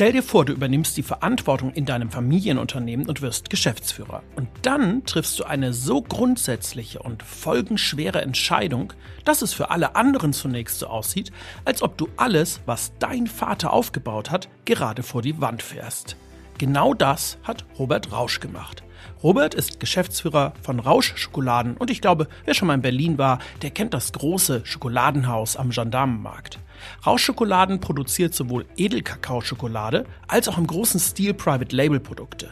Stell dir vor, du übernimmst die Verantwortung in deinem Familienunternehmen und wirst Geschäftsführer. Und dann triffst du eine so grundsätzliche und folgenschwere Entscheidung, dass es für alle anderen zunächst so aussieht, als ob du alles, was dein Vater aufgebaut hat, gerade vor die Wand fährst. Genau das hat Robert Rausch gemacht. Robert ist Geschäftsführer von Rausch Schokoladen und ich glaube, wer schon mal in Berlin war, der kennt das große Schokoladenhaus am Gendarmenmarkt. Rausch Schokoladen produziert sowohl Edelkakaoschokolade als auch im großen Stil Private Label Produkte.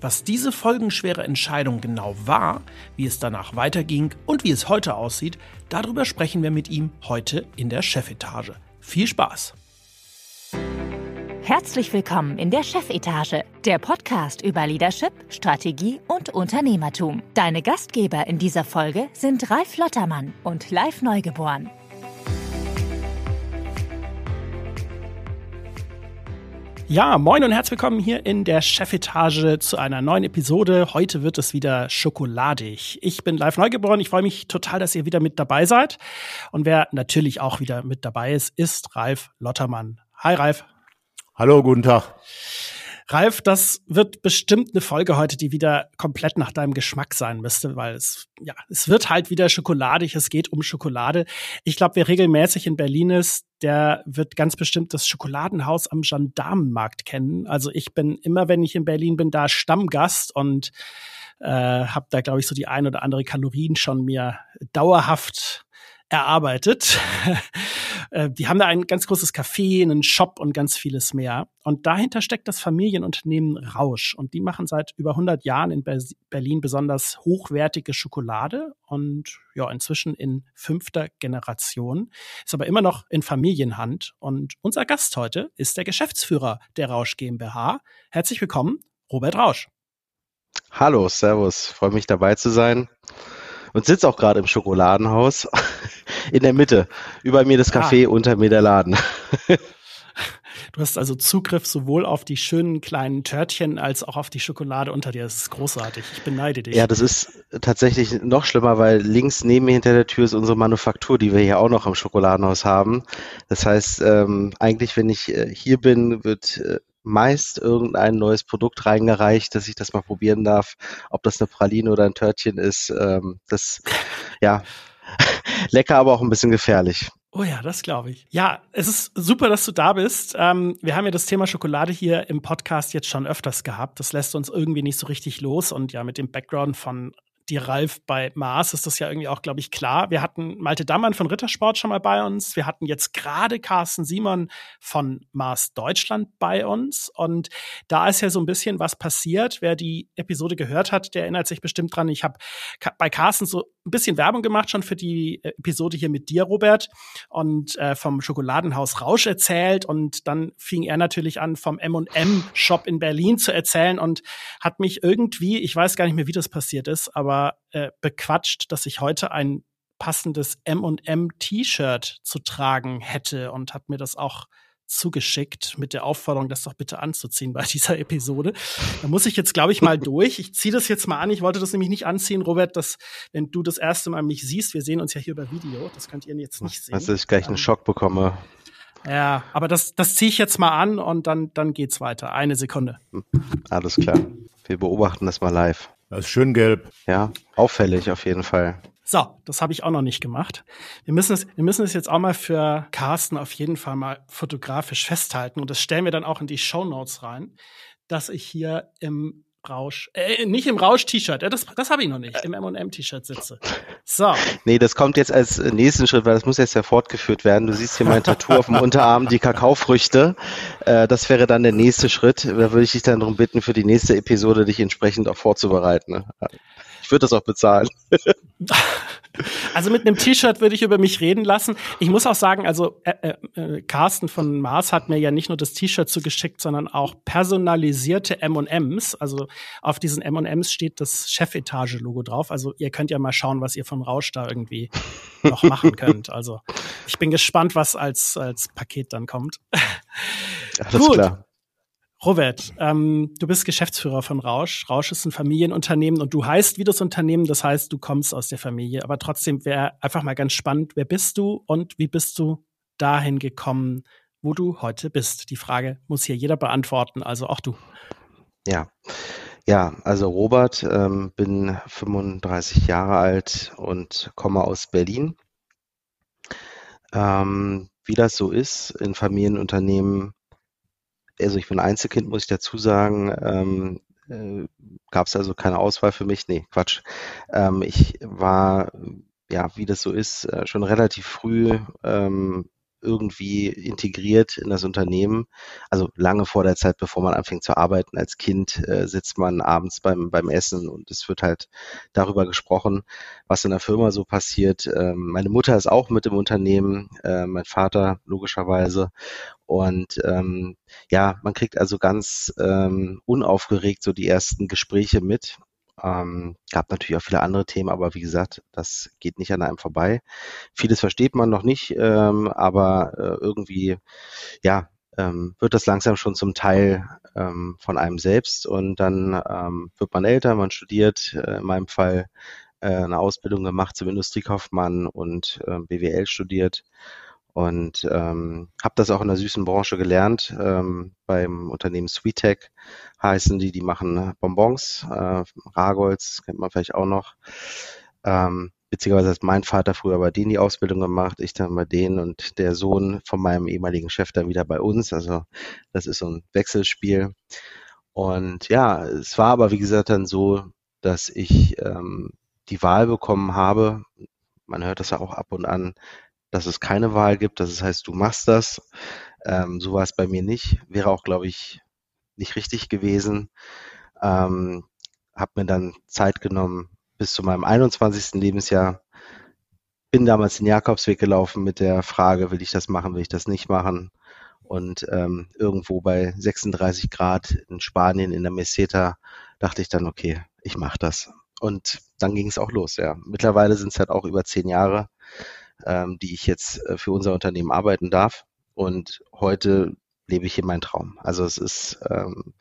Was diese folgenschwere Entscheidung genau war, wie es danach weiterging und wie es heute aussieht, darüber sprechen wir mit ihm heute in der Chefetage. Viel Spaß! Herzlich willkommen in der Chefetage, der Podcast über Leadership, Strategie und Unternehmertum. Deine Gastgeber in dieser Folge sind Ralf Lottermann und Live Neugeboren. Ja, moin und herzlich willkommen hier in der Chefetage zu einer neuen Episode. Heute wird es wieder schokoladig. Ich bin live neugeboren. Ich freue mich total, dass ihr wieder mit dabei seid. Und wer natürlich auch wieder mit dabei ist, ist Ralf Lottermann. Hi, Ralf. Hallo, guten Tag. Ralf, das wird bestimmt eine Folge heute, die wieder komplett nach deinem Geschmack sein müsste, weil es, ja, es wird halt wieder schokoladig, es geht um Schokolade. Ich glaube, wer regelmäßig in Berlin ist, der wird ganz bestimmt das Schokoladenhaus am Gendarmenmarkt kennen. Also ich bin immer, wenn ich in Berlin bin, da Stammgast und äh, habe da, glaube ich, so die ein oder andere Kalorien schon mir dauerhaft erarbeitet. Äh, die haben da ein ganz großes Café, einen Shop und ganz vieles mehr. Und dahinter steckt das Familienunternehmen Rausch. Und die machen seit über 100 Jahren in Berlin besonders hochwertige Schokolade und ja, inzwischen in fünfter Generation. Ist aber immer noch in Familienhand. Und unser Gast heute ist der Geschäftsführer der Rausch GmbH. Herzlich willkommen, Robert Rausch. Hallo, Servus. Freue mich dabei zu sein und sitze auch gerade im Schokoladenhaus in der Mitte. Über mir das Café, ah. unter mir der Laden. Du hast also Zugriff sowohl auf die schönen kleinen Törtchen als auch auf die Schokolade unter dir. Das ist großartig. Ich beneide dich. Ja, das ist tatsächlich noch schlimmer, weil links neben mir hinter der Tür ist unsere Manufaktur, die wir hier auch noch im Schokoladenhaus haben. Das heißt, ähm, eigentlich, wenn ich äh, hier bin, wird äh, meist irgendein neues Produkt reingereicht, dass ich das mal probieren darf, ob das eine Praline oder ein Törtchen ist. Ähm, das, ja, lecker, aber auch ein bisschen gefährlich. Oh ja, das glaube ich. Ja, es ist super, dass du da bist. Ähm, wir haben ja das Thema Schokolade hier im Podcast jetzt schon öfters gehabt. Das lässt uns irgendwie nicht so richtig los. Und ja, mit dem Background von die Ralf bei Mars ist das ja irgendwie auch, glaube ich, klar. Wir hatten Malte Dammann von Rittersport schon mal bei uns. Wir hatten jetzt gerade Carsten Simon von Mars Deutschland bei uns. Und da ist ja so ein bisschen was passiert. Wer die Episode gehört hat, der erinnert sich bestimmt dran. Ich habe bei Carsten so ein bisschen Werbung gemacht schon für die Episode hier mit dir, Robert, und äh, vom Schokoladenhaus Rausch erzählt. Und dann fing er natürlich an, vom M&M-Shop in Berlin zu erzählen und hat mich irgendwie, ich weiß gar nicht mehr, wie das passiert ist, aber aber äh, bequatscht, dass ich heute ein passendes M&M T-Shirt zu tragen hätte und hat mir das auch zugeschickt mit der Aufforderung, das doch bitte anzuziehen bei dieser Episode. Da muss ich jetzt, glaube ich, mal durch. Ich ziehe das jetzt mal an. Ich wollte das nämlich nicht anziehen, Robert, dass, wenn du das erste Mal mich siehst, wir sehen uns ja hier über Video, das könnt ihr jetzt nicht sehen. Also, dass ich gleich einen ähm, Schock bekomme. Ja, aber das, das ziehe ich jetzt mal an und dann, dann geht's weiter. Eine Sekunde. Alles klar. Wir beobachten das mal live. Das ist schön gelb. Ja, auffällig auf jeden Fall. So, das habe ich auch noch nicht gemacht. Wir müssen es, wir müssen es jetzt auch mal für Carsten auf jeden Fall mal fotografisch festhalten und das stellen wir dann auch in die Show Notes rein, dass ich hier im Rausch, äh, nicht im Rausch-T-Shirt, äh, das, das habe ich noch nicht, im M&M-T-Shirt sitze. So. Nee, das kommt jetzt als nächsten Schritt, weil das muss jetzt ja fortgeführt werden. Du siehst hier mein Tattoo auf dem Unterarm, die Kakaofrüchte. Äh, das wäre dann der nächste Schritt. Da würde ich dich dann darum bitten, für die nächste Episode dich entsprechend auch vorzubereiten. Ne? Ich würde das auch bezahlen. Also mit einem T-Shirt würde ich über mich reden lassen. Ich muss auch sagen, also äh, äh, äh Carsten von Mars hat mir ja nicht nur das T-Shirt zugeschickt, sondern auch personalisierte M&Ms. Also auf diesen M&Ms steht das Chefetage-Logo drauf. Also ihr könnt ja mal schauen, was ihr von Rausch da irgendwie noch machen könnt. Also ich bin gespannt, was als als Paket dann kommt. Alles Gut. klar. Robert, ähm, du bist Geschäftsführer von Rausch. Rausch ist ein Familienunternehmen und du heißt wie das Unternehmen, das heißt, du kommst aus der Familie. Aber trotzdem wäre einfach mal ganz spannend, wer bist du und wie bist du dahin gekommen, wo du heute bist. Die Frage muss hier jeder beantworten, also auch du. Ja, ja, also Robert, ähm, bin 35 Jahre alt und komme aus Berlin. Ähm, wie das so ist in Familienunternehmen, also ich bin Einzelkind, muss ich dazu sagen, ähm, äh, gab es also keine Auswahl für mich. Nee, Quatsch. Ähm, ich war, ja, wie das so ist, äh, schon relativ früh ähm, irgendwie integriert in das Unternehmen. Also lange vor der Zeit, bevor man anfängt zu arbeiten. Als Kind äh, sitzt man abends beim, beim Essen und es wird halt darüber gesprochen, was in der Firma so passiert. Ähm, meine Mutter ist auch mit im Unternehmen, äh, mein Vater logischerweise. Und ähm, ja, man kriegt also ganz ähm, unaufgeregt so die ersten Gespräche mit. Ähm, gab natürlich auch viele andere Themen, aber wie gesagt, das geht nicht an einem vorbei. Vieles versteht man noch nicht, ähm, aber äh, irgendwie, ja, ähm, wird das langsam schon zum Teil ähm, von einem selbst und dann ähm, wird man älter, man studiert, äh, in meinem Fall äh, eine Ausbildung gemacht zum Industriekaufmann und äh, BWL studiert und ähm, habe das auch in der süßen Branche gelernt. Ähm, beim Unternehmen SweetTech heißen die, die machen Bonbons, äh, Ragolds kennt man vielleicht auch noch. Ähm, beziehungsweise hat mein Vater früher bei denen die Ausbildung gemacht, ich dann bei denen und der Sohn von meinem ehemaligen Chef dann wieder bei uns. Also das ist so ein Wechselspiel. Und ja, es war aber wie gesagt dann so, dass ich ähm, die Wahl bekommen habe. Man hört das ja auch ab und an, dass es keine Wahl gibt, dass es heißt, du machst das. Ähm, so war es bei mir nicht. Wäre auch, glaube ich, nicht richtig gewesen. Ähm, habe mir dann Zeit genommen bis zu meinem 21. Lebensjahr. Bin damals den Jakobsweg gelaufen mit der Frage, will ich das machen, will ich das nicht machen? Und ähm, irgendwo bei 36 Grad in Spanien in der Meseta dachte ich dann, okay, ich mache das. Und dann ging es auch los, ja. Mittlerweile sind es halt auch über zehn Jahre ähm, die ich jetzt äh, für unser Unternehmen arbeiten darf. Und heute lebe ich hier meinen Traum. Also es ist ähm,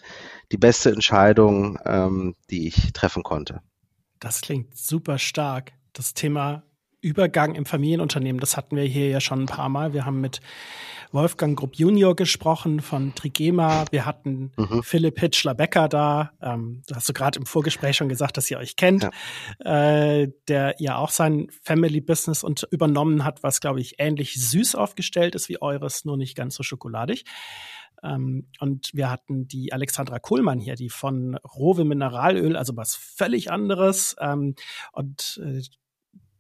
die beste Entscheidung, ähm, die ich treffen konnte. Das klingt super stark. Das Thema Übergang im Familienunternehmen, das hatten wir hier ja schon ein paar Mal. Wir haben mit Wolfgang Grupp Junior gesprochen von Trigema. Wir hatten mhm. Philipp Hitschler-Becker da. Ähm, hast du gerade im Vorgespräch schon gesagt, dass ihr euch kennt, ja. äh, der ja auch sein Family Business und übernommen hat, was, glaube ich, ähnlich süß aufgestellt ist wie eures, nur nicht ganz so schokoladig. Ähm, und wir hatten die Alexandra Kohlmann hier, die von Rowe Mineralöl, also was völlig anderes. Ähm, und äh,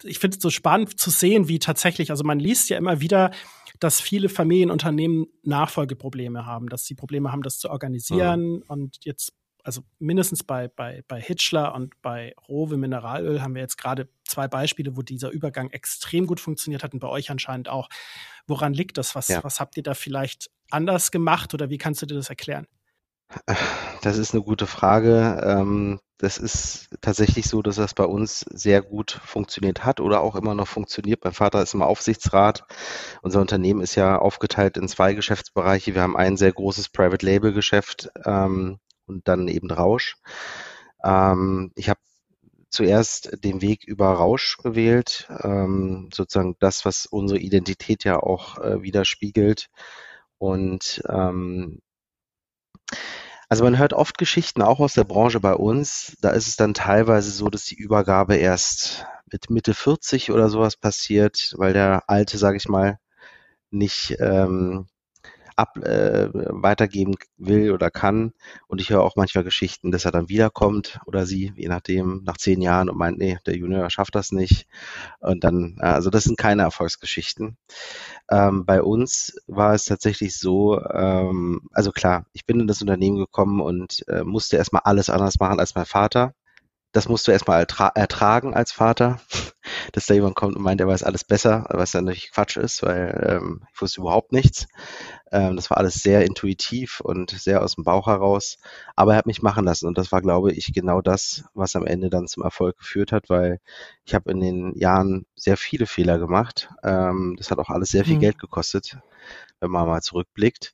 ich finde es so spannend zu sehen, wie tatsächlich, also man liest ja immer wieder, dass viele Familienunternehmen Nachfolgeprobleme haben, dass sie Probleme haben, das zu organisieren. Mhm. Und jetzt, also mindestens bei, bei, bei Hitchler und bei Rowe Mineralöl haben wir jetzt gerade zwei Beispiele, wo dieser Übergang extrem gut funktioniert hat und bei euch anscheinend auch. Woran liegt das? Was, ja. was habt ihr da vielleicht anders gemacht oder wie kannst du dir das erklären? Das ist eine gute Frage. Ähm, das ist tatsächlich so, dass das bei uns sehr gut funktioniert hat oder auch immer noch funktioniert. Mein Vater ist im Aufsichtsrat. Unser Unternehmen ist ja aufgeteilt in zwei Geschäftsbereiche. Wir haben ein sehr großes Private Label Geschäft ähm, und dann eben Rausch. Ähm, ich habe zuerst den Weg über Rausch gewählt, ähm, sozusagen das, was unsere Identität ja auch äh, widerspiegelt. Und ähm, also man hört oft Geschichten auch aus der Branche bei uns. Da ist es dann teilweise so, dass die Übergabe erst mit Mitte 40 oder sowas passiert, weil der Alte, sage ich mal, nicht ähm, ab, äh, weitergeben will oder kann. Und ich höre auch manchmal Geschichten, dass er dann wiederkommt oder sie, je nachdem, nach zehn Jahren und meint, nee, der Junior schafft das nicht. Und dann, also das sind keine Erfolgsgeschichten. Ähm, bei uns war es tatsächlich so, ähm, also klar, ich bin in das Unternehmen gekommen und äh, musste erstmal alles anders machen als mein Vater. Das musst du erstmal ertragen als Vater, dass da jemand kommt und meint, er weiß alles besser, was dann natürlich Quatsch ist, weil ähm, ich wusste überhaupt nichts. Ähm, das war alles sehr intuitiv und sehr aus dem Bauch heraus. Aber er hat mich machen lassen und das war, glaube ich, genau das, was am Ende dann zum Erfolg geführt hat, weil ich habe in den Jahren sehr viele Fehler gemacht. Ähm, das hat auch alles sehr viel mhm. Geld gekostet, wenn man mal zurückblickt.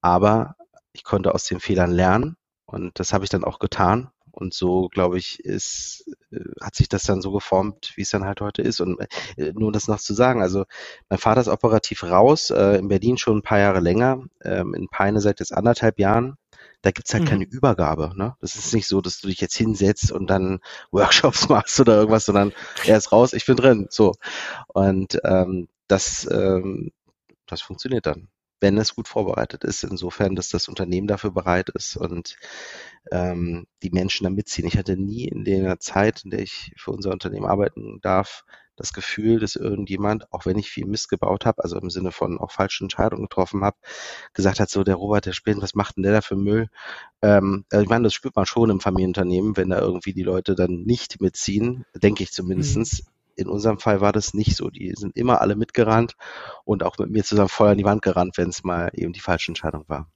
Aber ich konnte aus den Fehlern lernen und das habe ich dann auch getan Und so, glaube ich, ist, äh, hat sich das dann so geformt, wie es dann halt heute ist. Und äh, nur das noch zu sagen, also mein Vater ist operativ raus, äh, in Berlin schon ein paar Jahre länger, ähm, in Peine seit jetzt anderthalb Jahren. Da gibt's halt mhm. keine Übergabe. Ne? Das ist nicht so, dass du dich jetzt hinsetzt und dann Workshops machst oder irgendwas, sondern er ist raus, ich bin drin. So. Und ähm, das, ähm, das funktioniert dann wenn es gut vorbereitet ist, insofern, dass das Unternehmen dafür bereit ist und ähm, die Menschen da mitziehen. Ich hatte nie in der Zeit, in der ich für unser Unternehmen arbeiten darf, das Gefühl, dass irgendjemand, auch wenn ich viel Mist gebaut habe, also im Sinne von auch falsche Entscheidungen getroffen habe, gesagt hat, so der Robert, der Spinnt, was macht denn der da für Müll? Ähm, also ich meine, das spürt man schon im Familienunternehmen, wenn da irgendwie die Leute dann nicht mitziehen, denke ich zumindestens. Mhm in unserem Fall war das nicht so. Die sind immer alle mitgerannt und auch mit mir zusammen voll an die Wand gerannt, wenn es mal eben die falsche Entscheidung war.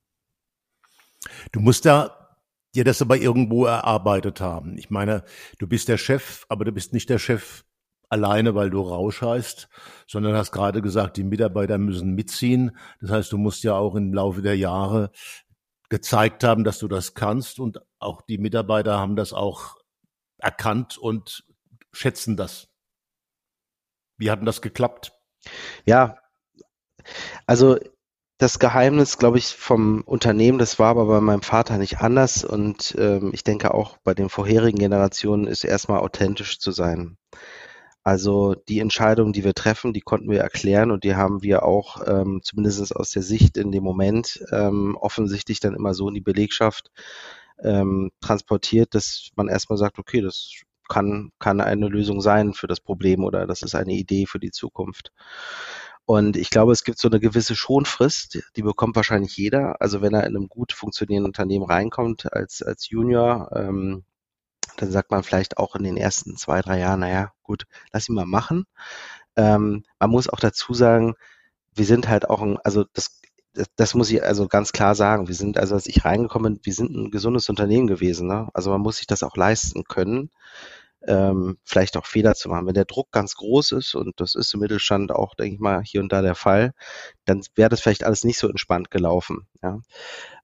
Du musst da dir das aber irgendwo erarbeitet haben. Ich meine, du bist der Chef, aber du bist nicht der Chef alleine, weil du Rausch heißt, sondern hast gerade gesagt, die Mitarbeiter müssen mitziehen. Das heißt, du musst ja auch im Laufe der Jahre gezeigt haben, dass du das kannst und auch die Mitarbeiter haben das auch erkannt und schätzen das. Wie hat denn das geklappt? Ja, also das Geheimnis, glaube ich, vom Unternehmen, das war aber bei meinem Vater nicht anders und ähm, ich denke auch bei den vorherigen Generationen ist erstmal authentisch zu sein. Also die Entscheidungen, die wir treffen, die konnten wir erklären und die haben wir auch ähm, zumindest aus der Sicht in dem Moment ähm, offensichtlich dann immer so in die Belegschaft ähm, transportiert, dass man erstmal sagt, okay, das kann, kann eine Lösung sein für das Problem oder das ist eine Idee für die Zukunft. Und ich glaube, es gibt so eine gewisse Schonfrist, die bekommt wahrscheinlich jeder. Also wenn er in einem gut funktionierenden Unternehmen reinkommt als, als Junior, ähm, dann sagt man vielleicht auch in den ersten zwei, drei Jahren, naja, gut, lass ihn mal machen. Ähm, man muss auch dazu sagen, wir sind halt auch ein, also das, das, das muss ich also ganz klar sagen. Wir sind, also als ich reingekommen bin, wir sind ein gesundes Unternehmen gewesen. Ne? Also man muss sich das auch leisten können ähm, vielleicht auch Fehler zu machen. Wenn der Druck ganz groß ist, und das ist im Mittelstand auch, denke ich mal, hier und da der Fall, dann wäre das vielleicht alles nicht so entspannt gelaufen. Ja.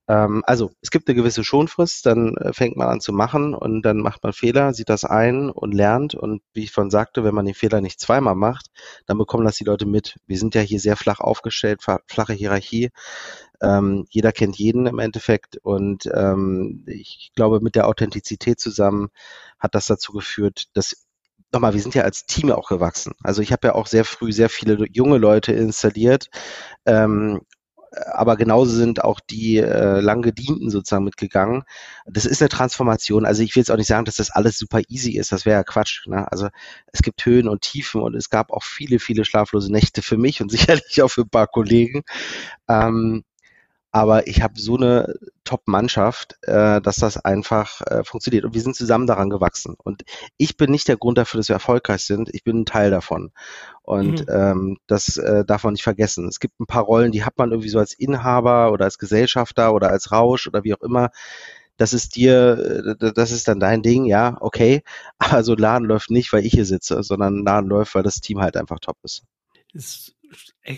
Ähm, also es gibt eine gewisse Schonfrist, dann äh, fängt man an zu machen und dann macht man Fehler, sieht das ein und lernt. Und wie ich vorhin sagte, wenn man den Fehler nicht zweimal macht, dann bekommen das die Leute mit. Wir sind ja hier sehr flach aufgestellt, flache Hierarchie. Ähm, jeder kennt jeden im Endeffekt und ähm, ich glaube, mit der Authentizität zusammen hat das dazu geführt, dass nochmal, wir sind ja als Team auch gewachsen. Also ich habe ja auch sehr früh sehr viele junge Leute installiert, ähm, aber genauso sind auch die äh, lang gedienten sozusagen mitgegangen. Das ist eine Transformation. Also ich will jetzt auch nicht sagen, dass das alles super easy ist. Das wäre ja Quatsch. Ne? Also es gibt Höhen und Tiefen und es gab auch viele, viele schlaflose Nächte für mich und sicherlich auch für ein paar Kollegen. Ähm, aber ich habe so eine Top-Mannschaft, äh, dass das einfach äh, funktioniert. Und wir sind zusammen daran gewachsen. Und ich bin nicht der Grund dafür, dass wir erfolgreich sind. Ich bin ein Teil davon. Und mhm. ähm, das äh, darf man nicht vergessen. Es gibt ein paar Rollen, die hat man irgendwie so als Inhaber oder als Gesellschafter oder als Rausch oder wie auch immer. Das ist dir, äh, das ist dann dein Ding, ja, okay. Aber so ein Laden läuft nicht, weil ich hier sitze, sondern ein Laden läuft, weil das Team halt einfach top ist. Ist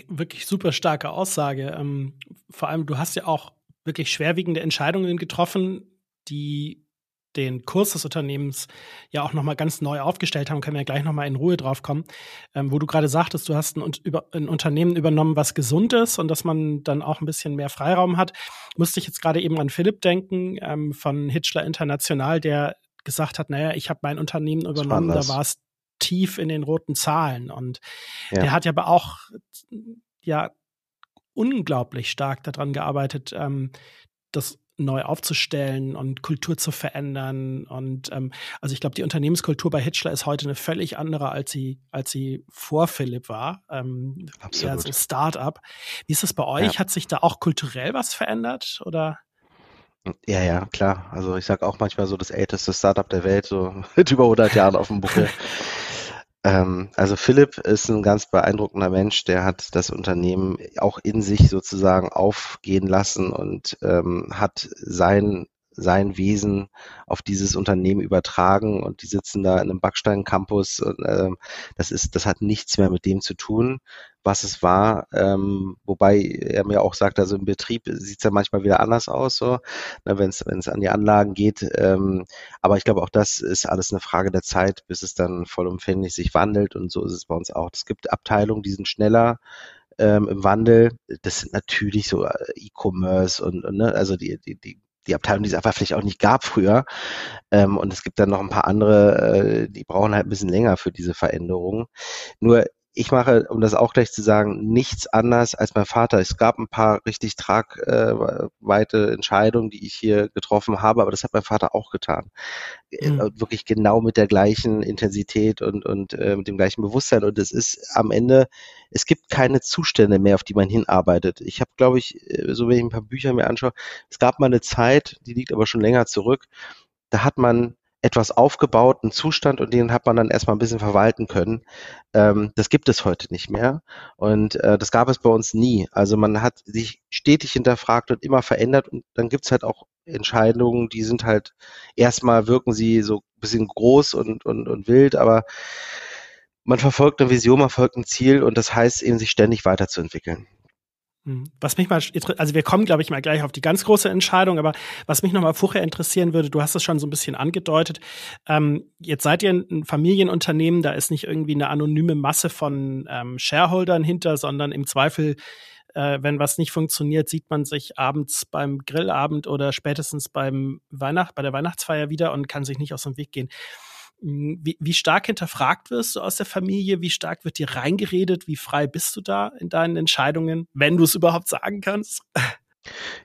wirklich super starke Aussage. Ähm, vor allem, du hast ja auch wirklich schwerwiegende Entscheidungen getroffen, die den Kurs des Unternehmens ja auch nochmal ganz neu aufgestellt haben, können wir ja gleich nochmal in Ruhe drauf kommen, ähm, wo du gerade sagtest, du hast ein, über, ein, Unternehmen übernommen, was gesund ist und dass man dann auch ein bisschen mehr Freiraum hat. Musste ich jetzt gerade eben an Philipp denken ähm, von Hitchler International, der gesagt hat, naja, ich habe mein Unternehmen übernommen, da war es tief in den roten Zahlen. Und ja. der hat ja aber auch ja unglaublich stark daran gearbeitet, ähm, das neu aufzustellen und Kultur zu verändern. Und ähm, also ich glaube, die Unternehmenskultur bei Hitchler ist heute eine völlig andere, als sie, als sie vor Philipp war. Ähm, Absolut. Eher so Start-up. Wie ist das bei euch? Ja. Hat sich da auch kulturell was verändert? Oder? Ja, ja, klar. Also ich sage auch manchmal so das älteste Startup der Welt, so mit über 100 Jahren auf dem Buckel. ähm, also Philipp ist ein ganz beeindruckender Mensch, der hat das Unternehmen auch in sich sozusagen aufgehen lassen und ähm, hat sein sein Wesen auf dieses Unternehmen übertragen und die sitzen da in einem Backstein-Campus und äh, das ist, das hat nichts mehr mit dem zu tun, was es war. Ähm, wobei er mir auch sagt, also im Betrieb sieht es ja manchmal wieder anders aus, so, ne, wenn es an die Anlagen geht. Ähm, aber ich glaube, auch das ist alles eine Frage der Zeit, bis es dann vollumfänglich sich wandelt und so ist es bei uns auch. Es gibt Abteilungen, die sind schneller ähm, im Wandel. Das sind natürlich so äh, E-Commerce und, und ne, also die, die, die die Abteilung, die es einfach vielleicht auch nicht gab früher. Ähm, und es gibt dann noch ein paar andere, äh, die brauchen halt ein bisschen länger für diese Veränderungen. Nur ich mache, um das auch gleich zu sagen, nichts anders als mein Vater. Es gab ein paar richtig tragweite Entscheidungen, die ich hier getroffen habe, aber das hat mein Vater auch getan. Mhm. Wirklich genau mit der gleichen Intensität und, und äh, mit dem gleichen Bewusstsein. Und es ist am Ende, es gibt keine Zustände mehr, auf die man hinarbeitet. Ich habe, glaube ich, äh, so wenn ich ein paar Bücher mir anschaue, es gab mal eine Zeit, die liegt aber schon länger zurück, da hat man etwas aufgebauten Zustand und den hat man dann erstmal ein bisschen verwalten können. Ähm, das gibt es heute nicht mehr und äh, das gab es bei uns nie. Also man hat sich stetig hinterfragt und immer verändert und dann gibt's halt auch Entscheidungen, die sind halt erstmal wirken sie so ein bisschen groß und, und, und wild, aber man verfolgt eine Vision, man verfolgt ein Ziel und das heißt eben, sich ständig weiterzuentwickeln. Hm. Was mich mal, also wir kommen, glaube ich, mal gleich auf die ganz große Entscheidung, aber was mich nochmal vorher interessieren würde, du hast es schon so ein bisschen angedeutet. Ähm, jetzt seid ihr ein Familienunternehmen, da ist nicht irgendwie eine anonyme Masse von ähm, Shareholdern hinter, sondern im Zweifel, äh, wenn was nicht funktioniert, sieht man sich abends beim Grillabend oder spätestens beim Weihnacht, bei der Weihnachtsfeier wieder und kann sich nicht aus dem Weg gehen. Hm, wie, wie stark hinterfragt wirst du aus der Familie? Wie stark wird dir reingeredet? Wie frei bist du da in deinen Entscheidungen, wenn du es überhaupt sagen kannst?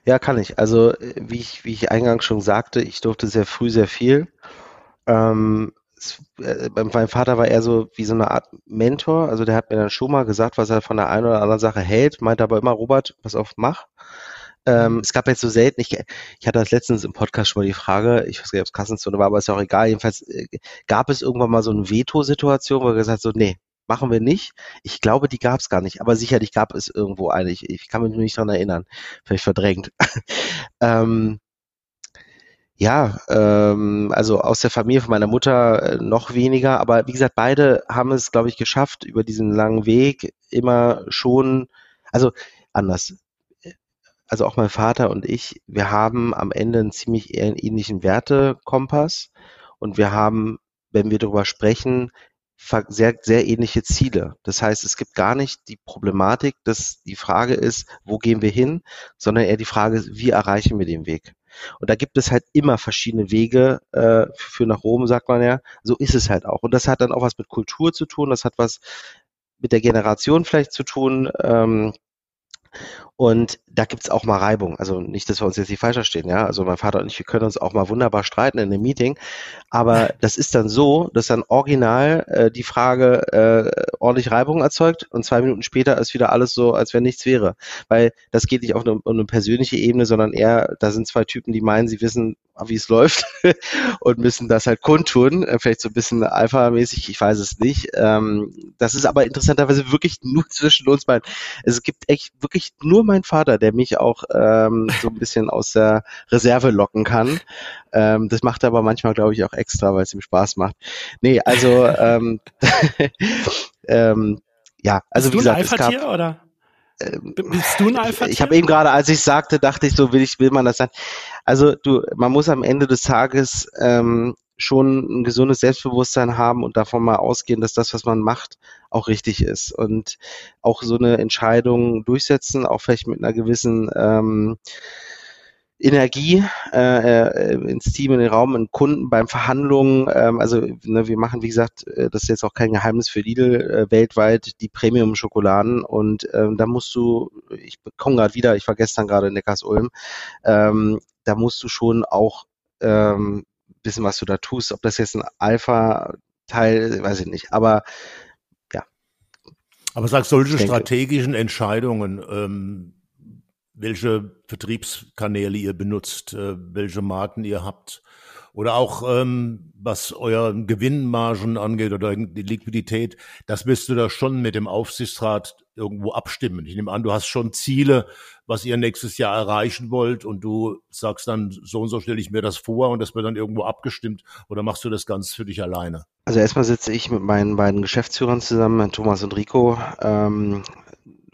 Ja, kann ich. Also, äh, wie ich, wie ich eingangs schon sagte, ich durfte sehr früh sehr viel. Ähm, es, äh, mein Vater war eher so wie so eine Art Mentor. Also, der hat mir dann schon mal gesagt, was er von der einen oder anderen Sache hält, meinte aber immer, Robert, pass auf, mach. Ähm, es gab jetzt so selten, ich, ich hatte das letztens im Podcast schon mal die Frage, ich weiß gar nicht, ob es Kassenzone war, aber ist ja auch egal. Jedenfalls äh, gab es irgendwann mal so eine Veto-Situation, wo er gesagt hat, so, nee, machen wir nicht. Ich glaube, die gab es gar nicht, aber sicherlich gab es irgendwo eine. Ich, ich kann mich nur nicht dran erinnern. Vielleicht verdrängt. ähm, ja, ähm, also aus der Familie von meiner Mutter äh, noch weniger, aber wie gesagt, beide haben es, glaube ich, geschafft, über diesen langen Weg immer schon, also anders also auch mein Vater und ich, wir haben am Ende einen ziemlich ähnlichen Wertekompass und wir haben, wenn wir darüber sprechen, sehr, sehr ähnliche Ziele. Das heißt, es gibt gar nicht die Problematik, dass die Frage ist, wo gehen wir hin, sondern eher die Frage ist, wie erreichen wir den Weg? Und da gibt es halt immer verschiedene Wege äh, für nach Rom, sagt man ja. So ist es halt auch. Und das hat dann auch was mit Kultur zu tun, das hat was mit der Generation vielleicht zu tun. Ähm, und da gibt's auch mal Reibung. Also nicht, dass wir uns jetzt nicht falsch verstehen, ja. Also mein Vater und ich, wir können uns auch mal wunderbar streiten in einem Meeting. Aber das ist dann so, dass dann original äh, die Frage äh, ordentlich Reibung erzeugt und zwei Minuten später ist wieder alles so, als wenn nichts wäre. Weil das geht nicht auf eine, um eine persönliche Ebene, sondern eher, da sind zwei Typen, die meinen, sie wissen, wie es läuft und müssen das halt kundtun. Äh, vielleicht so ein bisschen alpha-mäßig, ich weiß es nicht. Ähm, das ist aber interessanterweise wirklich nur zwischen uns beiden. Es gibt echt wirklich nur mein Vater, der mich auch ähm, so ein bisschen aus der Reserve locken kann. Ähm, das macht er aber manchmal, glaube ich, auch extra, weil es ihm Spaß macht. Nee, also ähm, ähm, ja, also Bist wie gesagt, du ein Alpha-Tier oder? Ähm, Bist du ein Alpha? Ich habe eben gerade, als ich sagte, dachte ich so, will ich, will man das sein? Also du, man muss am Ende des Tages ähm, schon ein gesundes Selbstbewusstsein haben und davon mal ausgehen, dass das, was man macht, auch richtig ist und auch so eine Entscheidung durchsetzen, auch vielleicht mit einer gewissen ähm, Energie äh, äh, ins Team, in den Raum, in Kunden beim Verhandlungen. Ähm, also ne, wir machen, wie gesagt, äh, das ist jetzt auch kein Geheimnis für Lidl äh, weltweit die Premium-Schokoladen und ähm, da musst du, ich komme gerade wieder, ich war gestern gerade in Neckars-Ulm, ähm, da musst du schon auch ähm, wissen, was du da tust. Ob das jetzt ein Alpha-Teil, weiß ich nicht. Aber ja. Aber sag solche strategischen Entscheidungen, ähm, welche Vertriebskanäle ihr benutzt, äh, welche Marken ihr habt oder auch ähm, was euer Gewinnmargen angeht oder die Liquidität, das wirst du da schon mit dem Aufsichtsrat irgendwo abstimmen. Ich nehme an, du hast schon Ziele, was ihr nächstes Jahr erreichen wollt und du sagst dann, so und so stelle ich mir das vor und das wird dann irgendwo abgestimmt oder machst du das ganz für dich alleine? Also erstmal sitze ich mit meinen beiden Geschäftsführern zusammen, Thomas und Rico, ähm,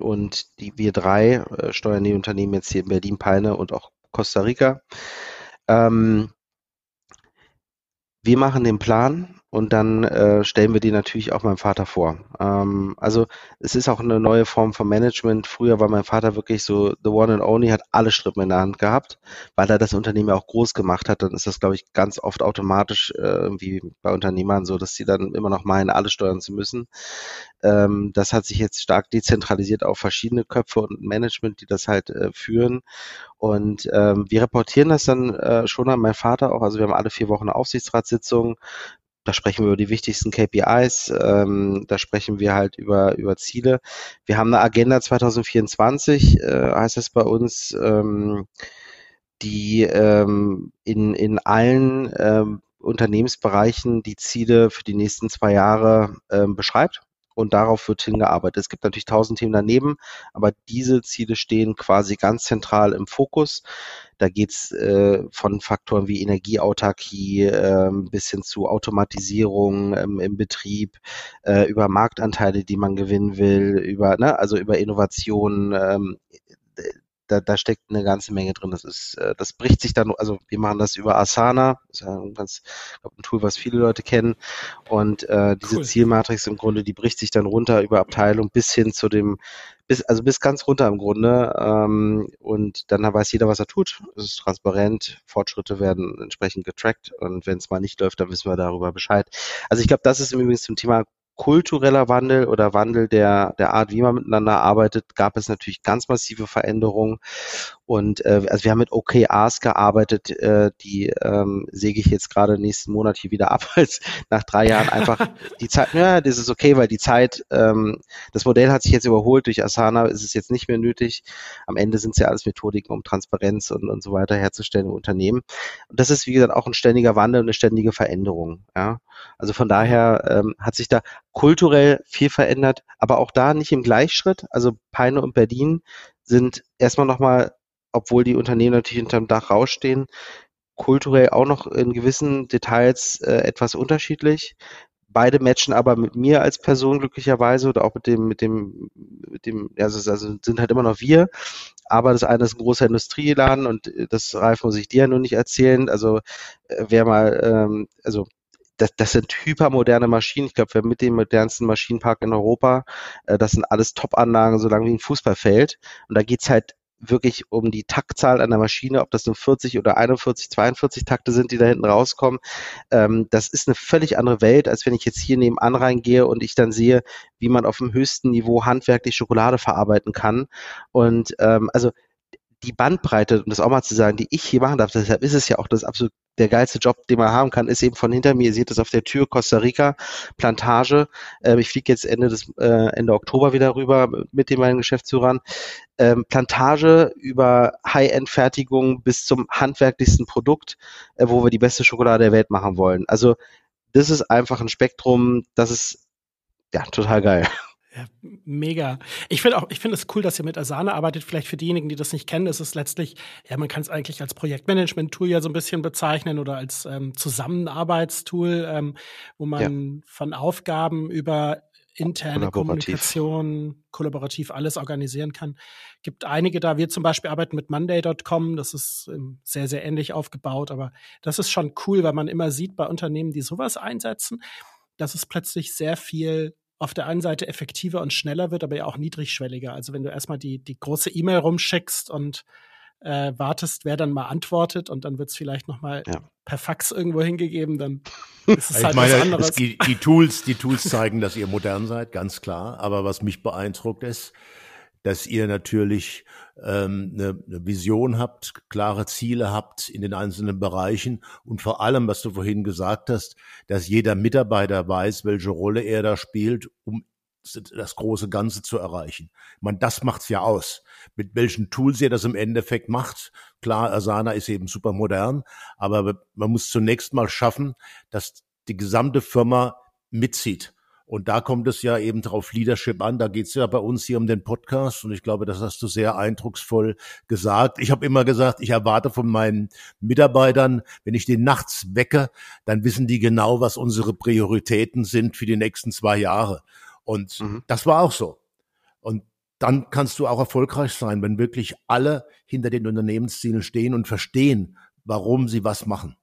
und die wir drei äh, steuern die Unternehmen jetzt hier in Berlin, Peine und auch Costa Rica. Ähm, wir machen den Plan und dann äh, stellen wir die natürlich auch meinem Vater vor. Ähm, also es ist auch eine neue Form von Management. Früher war mein Vater wirklich so the one and only, hat alle Strippen in der Hand gehabt, weil er das Unternehmen auch groß gemacht hat. Dann ist das, glaube ich, ganz oft automatisch äh, irgendwie bei Unternehmern so, dass sie dann immer noch meinen, alles steuern zu müssen. Ähm, das hat sich jetzt stark dezentralisiert auf verschiedene Köpfe und Management, die das halt äh, führen. Und ähm, wir reportieren das dann äh, schon an meinen Vater auch. Also wir haben alle vier Wochen eine Aufsichtsratssitzung da sprechen wir über die wichtigsten KPIs, ähm, da sprechen wir halt über, über Ziele. Wir haben eine Agenda 2024, äh, heißt es bei uns, ähm, die ähm, in, in allen ähm, Unternehmensbereichen die Ziele für die nächsten zwei Jahre ähm, beschreibt und darauf wird hingearbeitet. Es gibt natürlich tausend Themen daneben, aber diese Ziele stehen quasi ganz zentral im Fokus. Da geht's äh, von Faktoren wie Energieautarkie äh, bis hin zu Automatisierung ähm, im Betrieb, äh, über Marktanteile, die man gewinnen will, über, ne, also über Innovationen, ähm, da, da steckt eine ganze Menge drin. Das ist, äh, das bricht sich dann, also wir machen das über Asana, das ist ja ein ganz, glaub, ein Tool, was viele Leute kennen. Und äh, diese cool. Zielmatrix im Grunde, die bricht sich dann runter über Abteilung bis hin zu dem, bis, also bis ganz runter im Grunde. Ähm, und dann weiß jeder, was er tut. Es ist transparent, Fortschritte werden entsprechend getrackt und wenn es mal nicht läuft, dann wissen wir darüber Bescheid. Also ich glaube, das ist im Übrigen zum Thema kultureller Wandel oder Wandel der, der Art, wie man miteinander arbeitet, gab es natürlich ganz massive Veränderungen. Und äh, also wir haben mit OKRs gearbeitet, äh, die ähm, säge ich jetzt gerade nächsten Monat hier wieder ab, als nach drei Jahren einfach die Zeit, ja, das ist okay, weil die Zeit, ähm, das Modell hat sich jetzt überholt, durch Asana ist es jetzt nicht mehr nötig. Am Ende sind es ja alles Methodiken, um Transparenz und, und so weiter herzustellen im Unternehmen. Und das ist, wie gesagt, auch ein ständiger Wandel und eine ständige Veränderung. Ja? Also von daher ähm, hat sich da kulturell viel verändert, aber auch da nicht im Gleichschritt. Also Peine und Berlin sind erstmal nochmal obwohl die Unternehmen natürlich unterm Dach rausstehen, kulturell auch noch in gewissen Details äh, etwas unterschiedlich. Beide matchen aber mit mir als Person glücklicherweise oder auch mit dem, mit dem, mit dem, also, also sind halt immer noch wir. Aber das eine ist ein großer Industrieladen und das Ralf muss ich dir ja nur nicht erzählen. Also äh, wer mal, ähm, also das, das sind hypermoderne Maschinen. Ich glaube, wir haben mit dem modernsten Maschinenpark in Europa. Äh, das sind alles Top-Anlagen, so lang wie ein Fußballfeld. Und da geht's halt wirklich um die Taktzahl an der Maschine, ob das nun 40 oder 41, 42 Takte sind, die da hinten rauskommen. Ähm, das ist eine völlig andere Welt, als wenn ich jetzt hier nebenan reingehe und ich dann sehe, wie man auf dem höchsten Niveau handwerklich Schokolade verarbeiten kann. Und ähm, also die Bandbreite, um das auch mal zu sagen, die ich hier machen darf, deshalb ist es ja auch das absolut der geilste Job, den man haben kann, ist eben von hinter mir, ihr seht es auf der Tür, Costa Rica, Plantage. Ähm, ich fliege jetzt Ende des äh, Ende Oktober wieder rüber mit den meinen Geschäftsführern. Ähm, Plantage über High-End-Fertigung bis zum handwerklichsten Produkt, äh, wo wir die beste Schokolade der Welt machen wollen. Also das ist einfach ein Spektrum, das ist ja total geil. Ja, mega. Ich finde auch, ich finde es cool, dass ihr mit Asana arbeitet. Vielleicht für diejenigen, die das nicht kennen, ist es letztlich, ja, man kann es eigentlich als Projektmanagement-Tool ja so ein bisschen bezeichnen oder als ähm, Zusammenarbeitstool, ähm, wo man ja. von Aufgaben über interne Kommunikation, kollaborativ alles organisieren kann. Gibt einige da. Wir zum Beispiel arbeiten mit Monday.com. Das ist ähm, sehr, sehr ähnlich aufgebaut. Aber das ist schon cool, weil man immer sieht bei Unternehmen, die sowas einsetzen, dass es plötzlich sehr viel auf der einen Seite effektiver und schneller wird, aber ja auch niedrigschwelliger. Also wenn du erstmal die, die große E-Mail rumschickst und äh, wartest, wer dann mal antwortet und dann wird es vielleicht noch mal ja. per Fax irgendwo hingegeben, dann ist es ich halt meine, was anderes. die, die, Tools, die Tools zeigen, dass ihr modern seid, ganz klar. Aber was mich beeindruckt ist, dass ihr natürlich ähm, eine, eine Vision habt, klare Ziele habt in den einzelnen Bereichen und vor allem, was du vorhin gesagt hast, dass jeder Mitarbeiter weiß, welche Rolle er da spielt, um das große Ganze zu erreichen. Man, das macht's ja aus. Mit welchen Tools ihr das im Endeffekt macht. Klar, Asana ist eben super modern, aber man muss zunächst mal schaffen, dass die gesamte Firma mitzieht Und da kommt es ja eben drauf Leadership an. Da geht es ja bei uns hier um den Podcast. Und ich glaube, das hast du sehr eindrucksvoll gesagt. Ich habe immer gesagt, ich erwarte von meinen Mitarbeitern, wenn ich den nachts wecke, dann wissen die genau, was unsere Prioritäten sind für die nächsten zwei Jahre. Und mhm. das war auch so. Und dann kannst du auch erfolgreich sein, wenn wirklich alle hinter den Unternehmenszielen stehen und verstehen, warum sie was machen.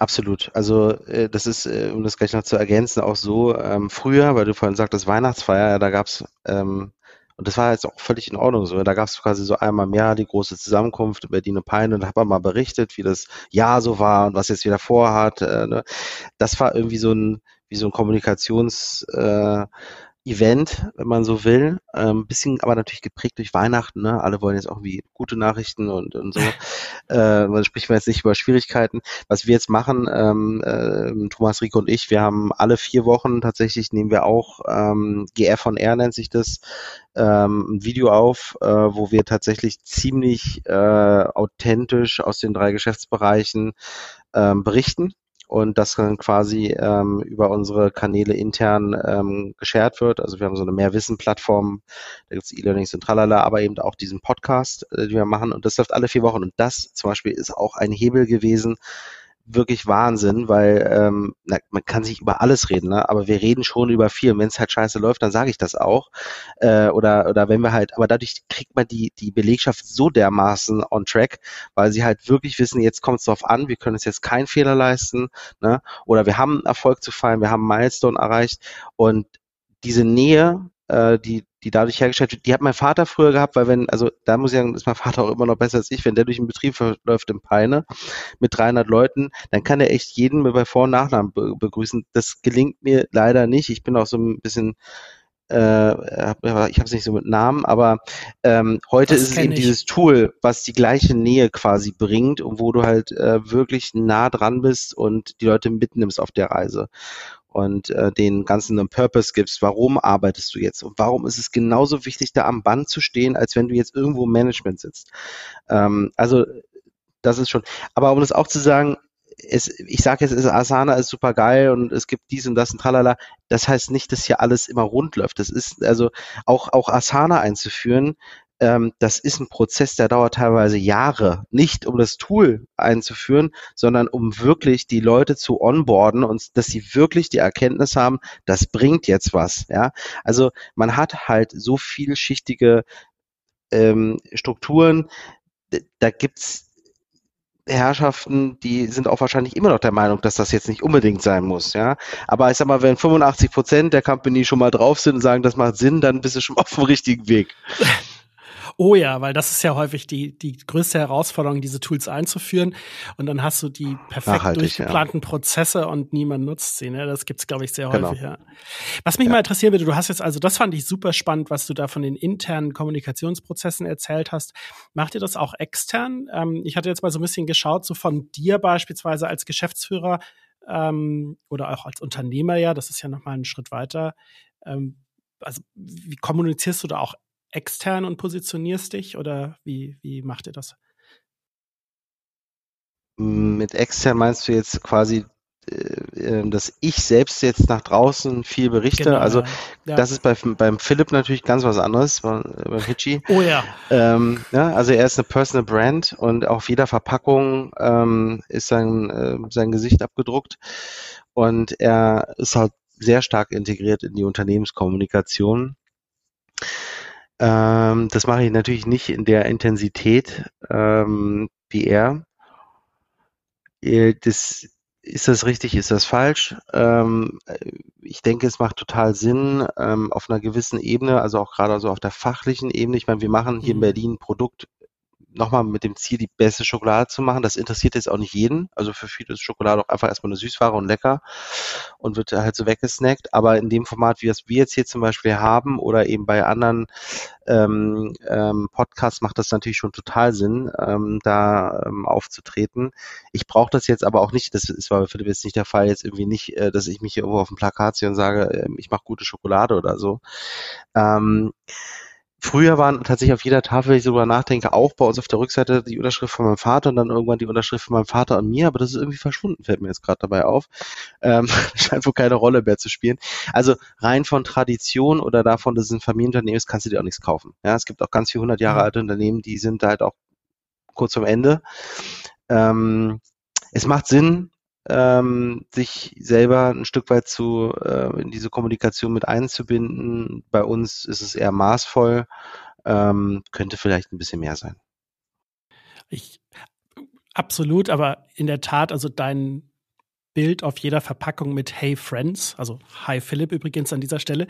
Absolut. Also äh, das ist, äh, um das gleich noch zu ergänzen, auch so ähm, früher, weil du vorhin sagtest Weihnachtsfeier, da gab's ähm, und das war jetzt auch völlig in Ordnung so. Da gab es quasi so einmal im Jahr die große Zusammenkunft über Dino Peine und man mal berichtet, wie das Jahr so war und was jetzt wieder vorhat. Äh, ne? Das war irgendwie so ein, wie so ein Kommunikations äh, Event, wenn man so will. Ähm, bisschen aber natürlich geprägt durch Weihnachten. Ne? Alle wollen jetzt auch wie gute Nachrichten und, und so. äh, man spricht man jetzt nicht über Schwierigkeiten. Was wir jetzt machen, ähm, äh, Thomas Rico und ich, wir haben alle vier Wochen tatsächlich nehmen wir auch ähm, GF on Air nennt sich das, ähm, ein Video auf, äh, wo wir tatsächlich ziemlich äh, authentisch aus den drei Geschäftsbereichen ähm, berichten und das dann quasi ähm, über unsere Kanäle intern ähm, geshared wird. Also wir haben so eine Mehrwissen-Plattform, da gibt es E-Learnings und tralala, aber eben auch diesen Podcast, äh, den wir machen und das läuft alle vier Wochen und das zum Beispiel ist auch ein Hebel gewesen, wirklich Wahnsinn, weil ähm, na, man kann sich über alles reden, ne? aber wir reden schon über viel. Wenn es halt scheiße läuft, dann sage ich das auch. Äh, oder, oder wenn wir halt, aber dadurch kriegt man die, die Belegschaft so dermaßen on track, weil sie halt wirklich wissen, jetzt kommt es drauf an, wir können uns jetzt keinen Fehler leisten, ne? Oder wir haben Erfolg zu feiern, wir haben Milestone erreicht und diese Nähe, äh, die, die dadurch hergestellt wird, die hat mein Vater früher gehabt, weil wenn, also da muss ich sagen, ist mein Vater auch immer noch besser als ich, wenn der durch den Betrieb verläuft im Peine mit 300 Leuten, dann kann er echt jeden bei Vor- und Nachnamen be begrüßen. Das gelingt mir leider nicht. Ich bin auch so ein bisschen äh, ich habe es nicht so mit Namen, aber ähm, heute das ist es eben ich. dieses Tool, was die gleiche Nähe quasi bringt und wo du halt äh, wirklich nah dran bist und die Leute mitnimmst auf der Reise und äh, den ganzen einen Purpose gibst, warum arbeitest du jetzt und warum ist es genauso wichtig, da am Band zu stehen, als wenn du jetzt irgendwo im Management sitzt. Ähm, also das ist schon, aber um das auch zu sagen, es, ich sage jetzt, Asana ist super geil und es gibt dies und das und tralala. Das heißt nicht, dass hier alles immer rund läuft. Das ist also auch, auch Asana einzuführen, ähm, das ist ein Prozess, der dauert teilweise Jahre, nicht um das Tool einzuführen, sondern um wirklich die Leute zu onboarden und dass sie wirklich die Erkenntnis haben, das bringt jetzt was. Ja, also man hat halt so vielschichtige ähm, Strukturen. Da gibt's Herrschaften, die sind auch wahrscheinlich immer noch der Meinung, dass das jetzt nicht unbedingt sein muss, ja. Aber ich sag mal, wenn 85 Prozent der Company schon mal drauf sind und sagen, das macht Sinn, dann bist du schon auf dem richtigen Weg. Oh ja, weil das ist ja häufig die, die größte Herausforderung, diese Tools einzuführen. Und dann hast du die perfekt Nachhaltig, durchgeplanten ja. Prozesse und niemand nutzt sie. Ne? Das gibt's, glaube ich, sehr genau. häufig. Ja. Was mich ja. mal interessieren würde, du hast jetzt, also das fand ich super spannend, was du da von den internen Kommunikationsprozessen erzählt hast. Macht ihr das auch extern? Ähm, ich hatte jetzt mal so ein bisschen geschaut, so von dir beispielsweise als Geschäftsführer ähm, oder auch als Unternehmer, ja, das ist ja nochmal einen Schritt weiter. Ähm, also wie kommunizierst du da auch extern und positionierst dich oder wie, wie macht ihr das? Mit extern meinst du jetzt quasi, äh, ähm, dass ich selbst jetzt nach draußen viel berichte. Genau, also ja. das ist bei, beim Philipp natürlich ganz was anderes, beim Hitchi. Oh ja. Ähm, ja. Also er ist eine Personal Brand und auf jeder Verpackung ähm, ist sein, äh, sein Gesicht abgedruckt und er ist halt sehr stark integriert in die Unternehmenskommunikation. Ähm, das mache ich natürlich nicht in der Intensität ähm, wie er. Äh, das, ist das richtig, ist das falsch? Ähm, ich denke, es macht total Sinn ähm, auf einer gewissen Ebene, also auch gerade so auf der fachlichen Ebene. Ich meine, wir machen hier in mhm. Berlin ein Produkt nochmal mit dem Ziel, die beste Schokolade zu machen. Das interessiert jetzt auch nicht jeden. Also für viele ist Schokolade auch einfach erstmal eine Süßware und lecker und wird halt so weggesnackt. Aber in dem Format, wie das wir jetzt hier zum Beispiel haben oder eben bei anderen ähm, ähm, Podcasts, macht das natürlich schon total Sinn, ähm, da ähm, aufzutreten. Ich brauche das jetzt aber auch nicht, das ist bei Philipp jetzt nicht der Fall, jetzt irgendwie nicht, äh, dass ich mich hier irgendwo auf dem Plakat ziehe und sage, äh, ich mache gute Schokolade oder so. Ähm, Früher waren tatsächlich auf jeder Tafel, wenn ich so drüber nachdenke, auch bei uns auf der Rückseite die Unterschrift von meinem Vater und dann irgendwann die Unterschrift von meinem Vater und mir, aber das ist irgendwie verschwunden, fällt mir jetzt gerade dabei auf. Ähm, scheint wohl keine Rolle mehr zu spielen. Also rein von Tradition oder davon, dass es ein Familienunternehmen ist, kannst du dir auch nichts kaufen. Ja, es gibt auch ganz viele hundert Jahre mhm. alte Unternehmen, die sind halt auch kurz am Ende. Ähm, es macht Sinn, ähm, sich selber ein Stück weit zu äh, in diese Kommunikation mit einzubinden. Bei uns ist es eher maßvoll, ähm, könnte vielleicht ein bisschen mehr sein. Ich absolut, aber in der Tat, also dein Bild auf jeder Verpackung mit Hey Friends, also Hi Philipp übrigens an dieser Stelle,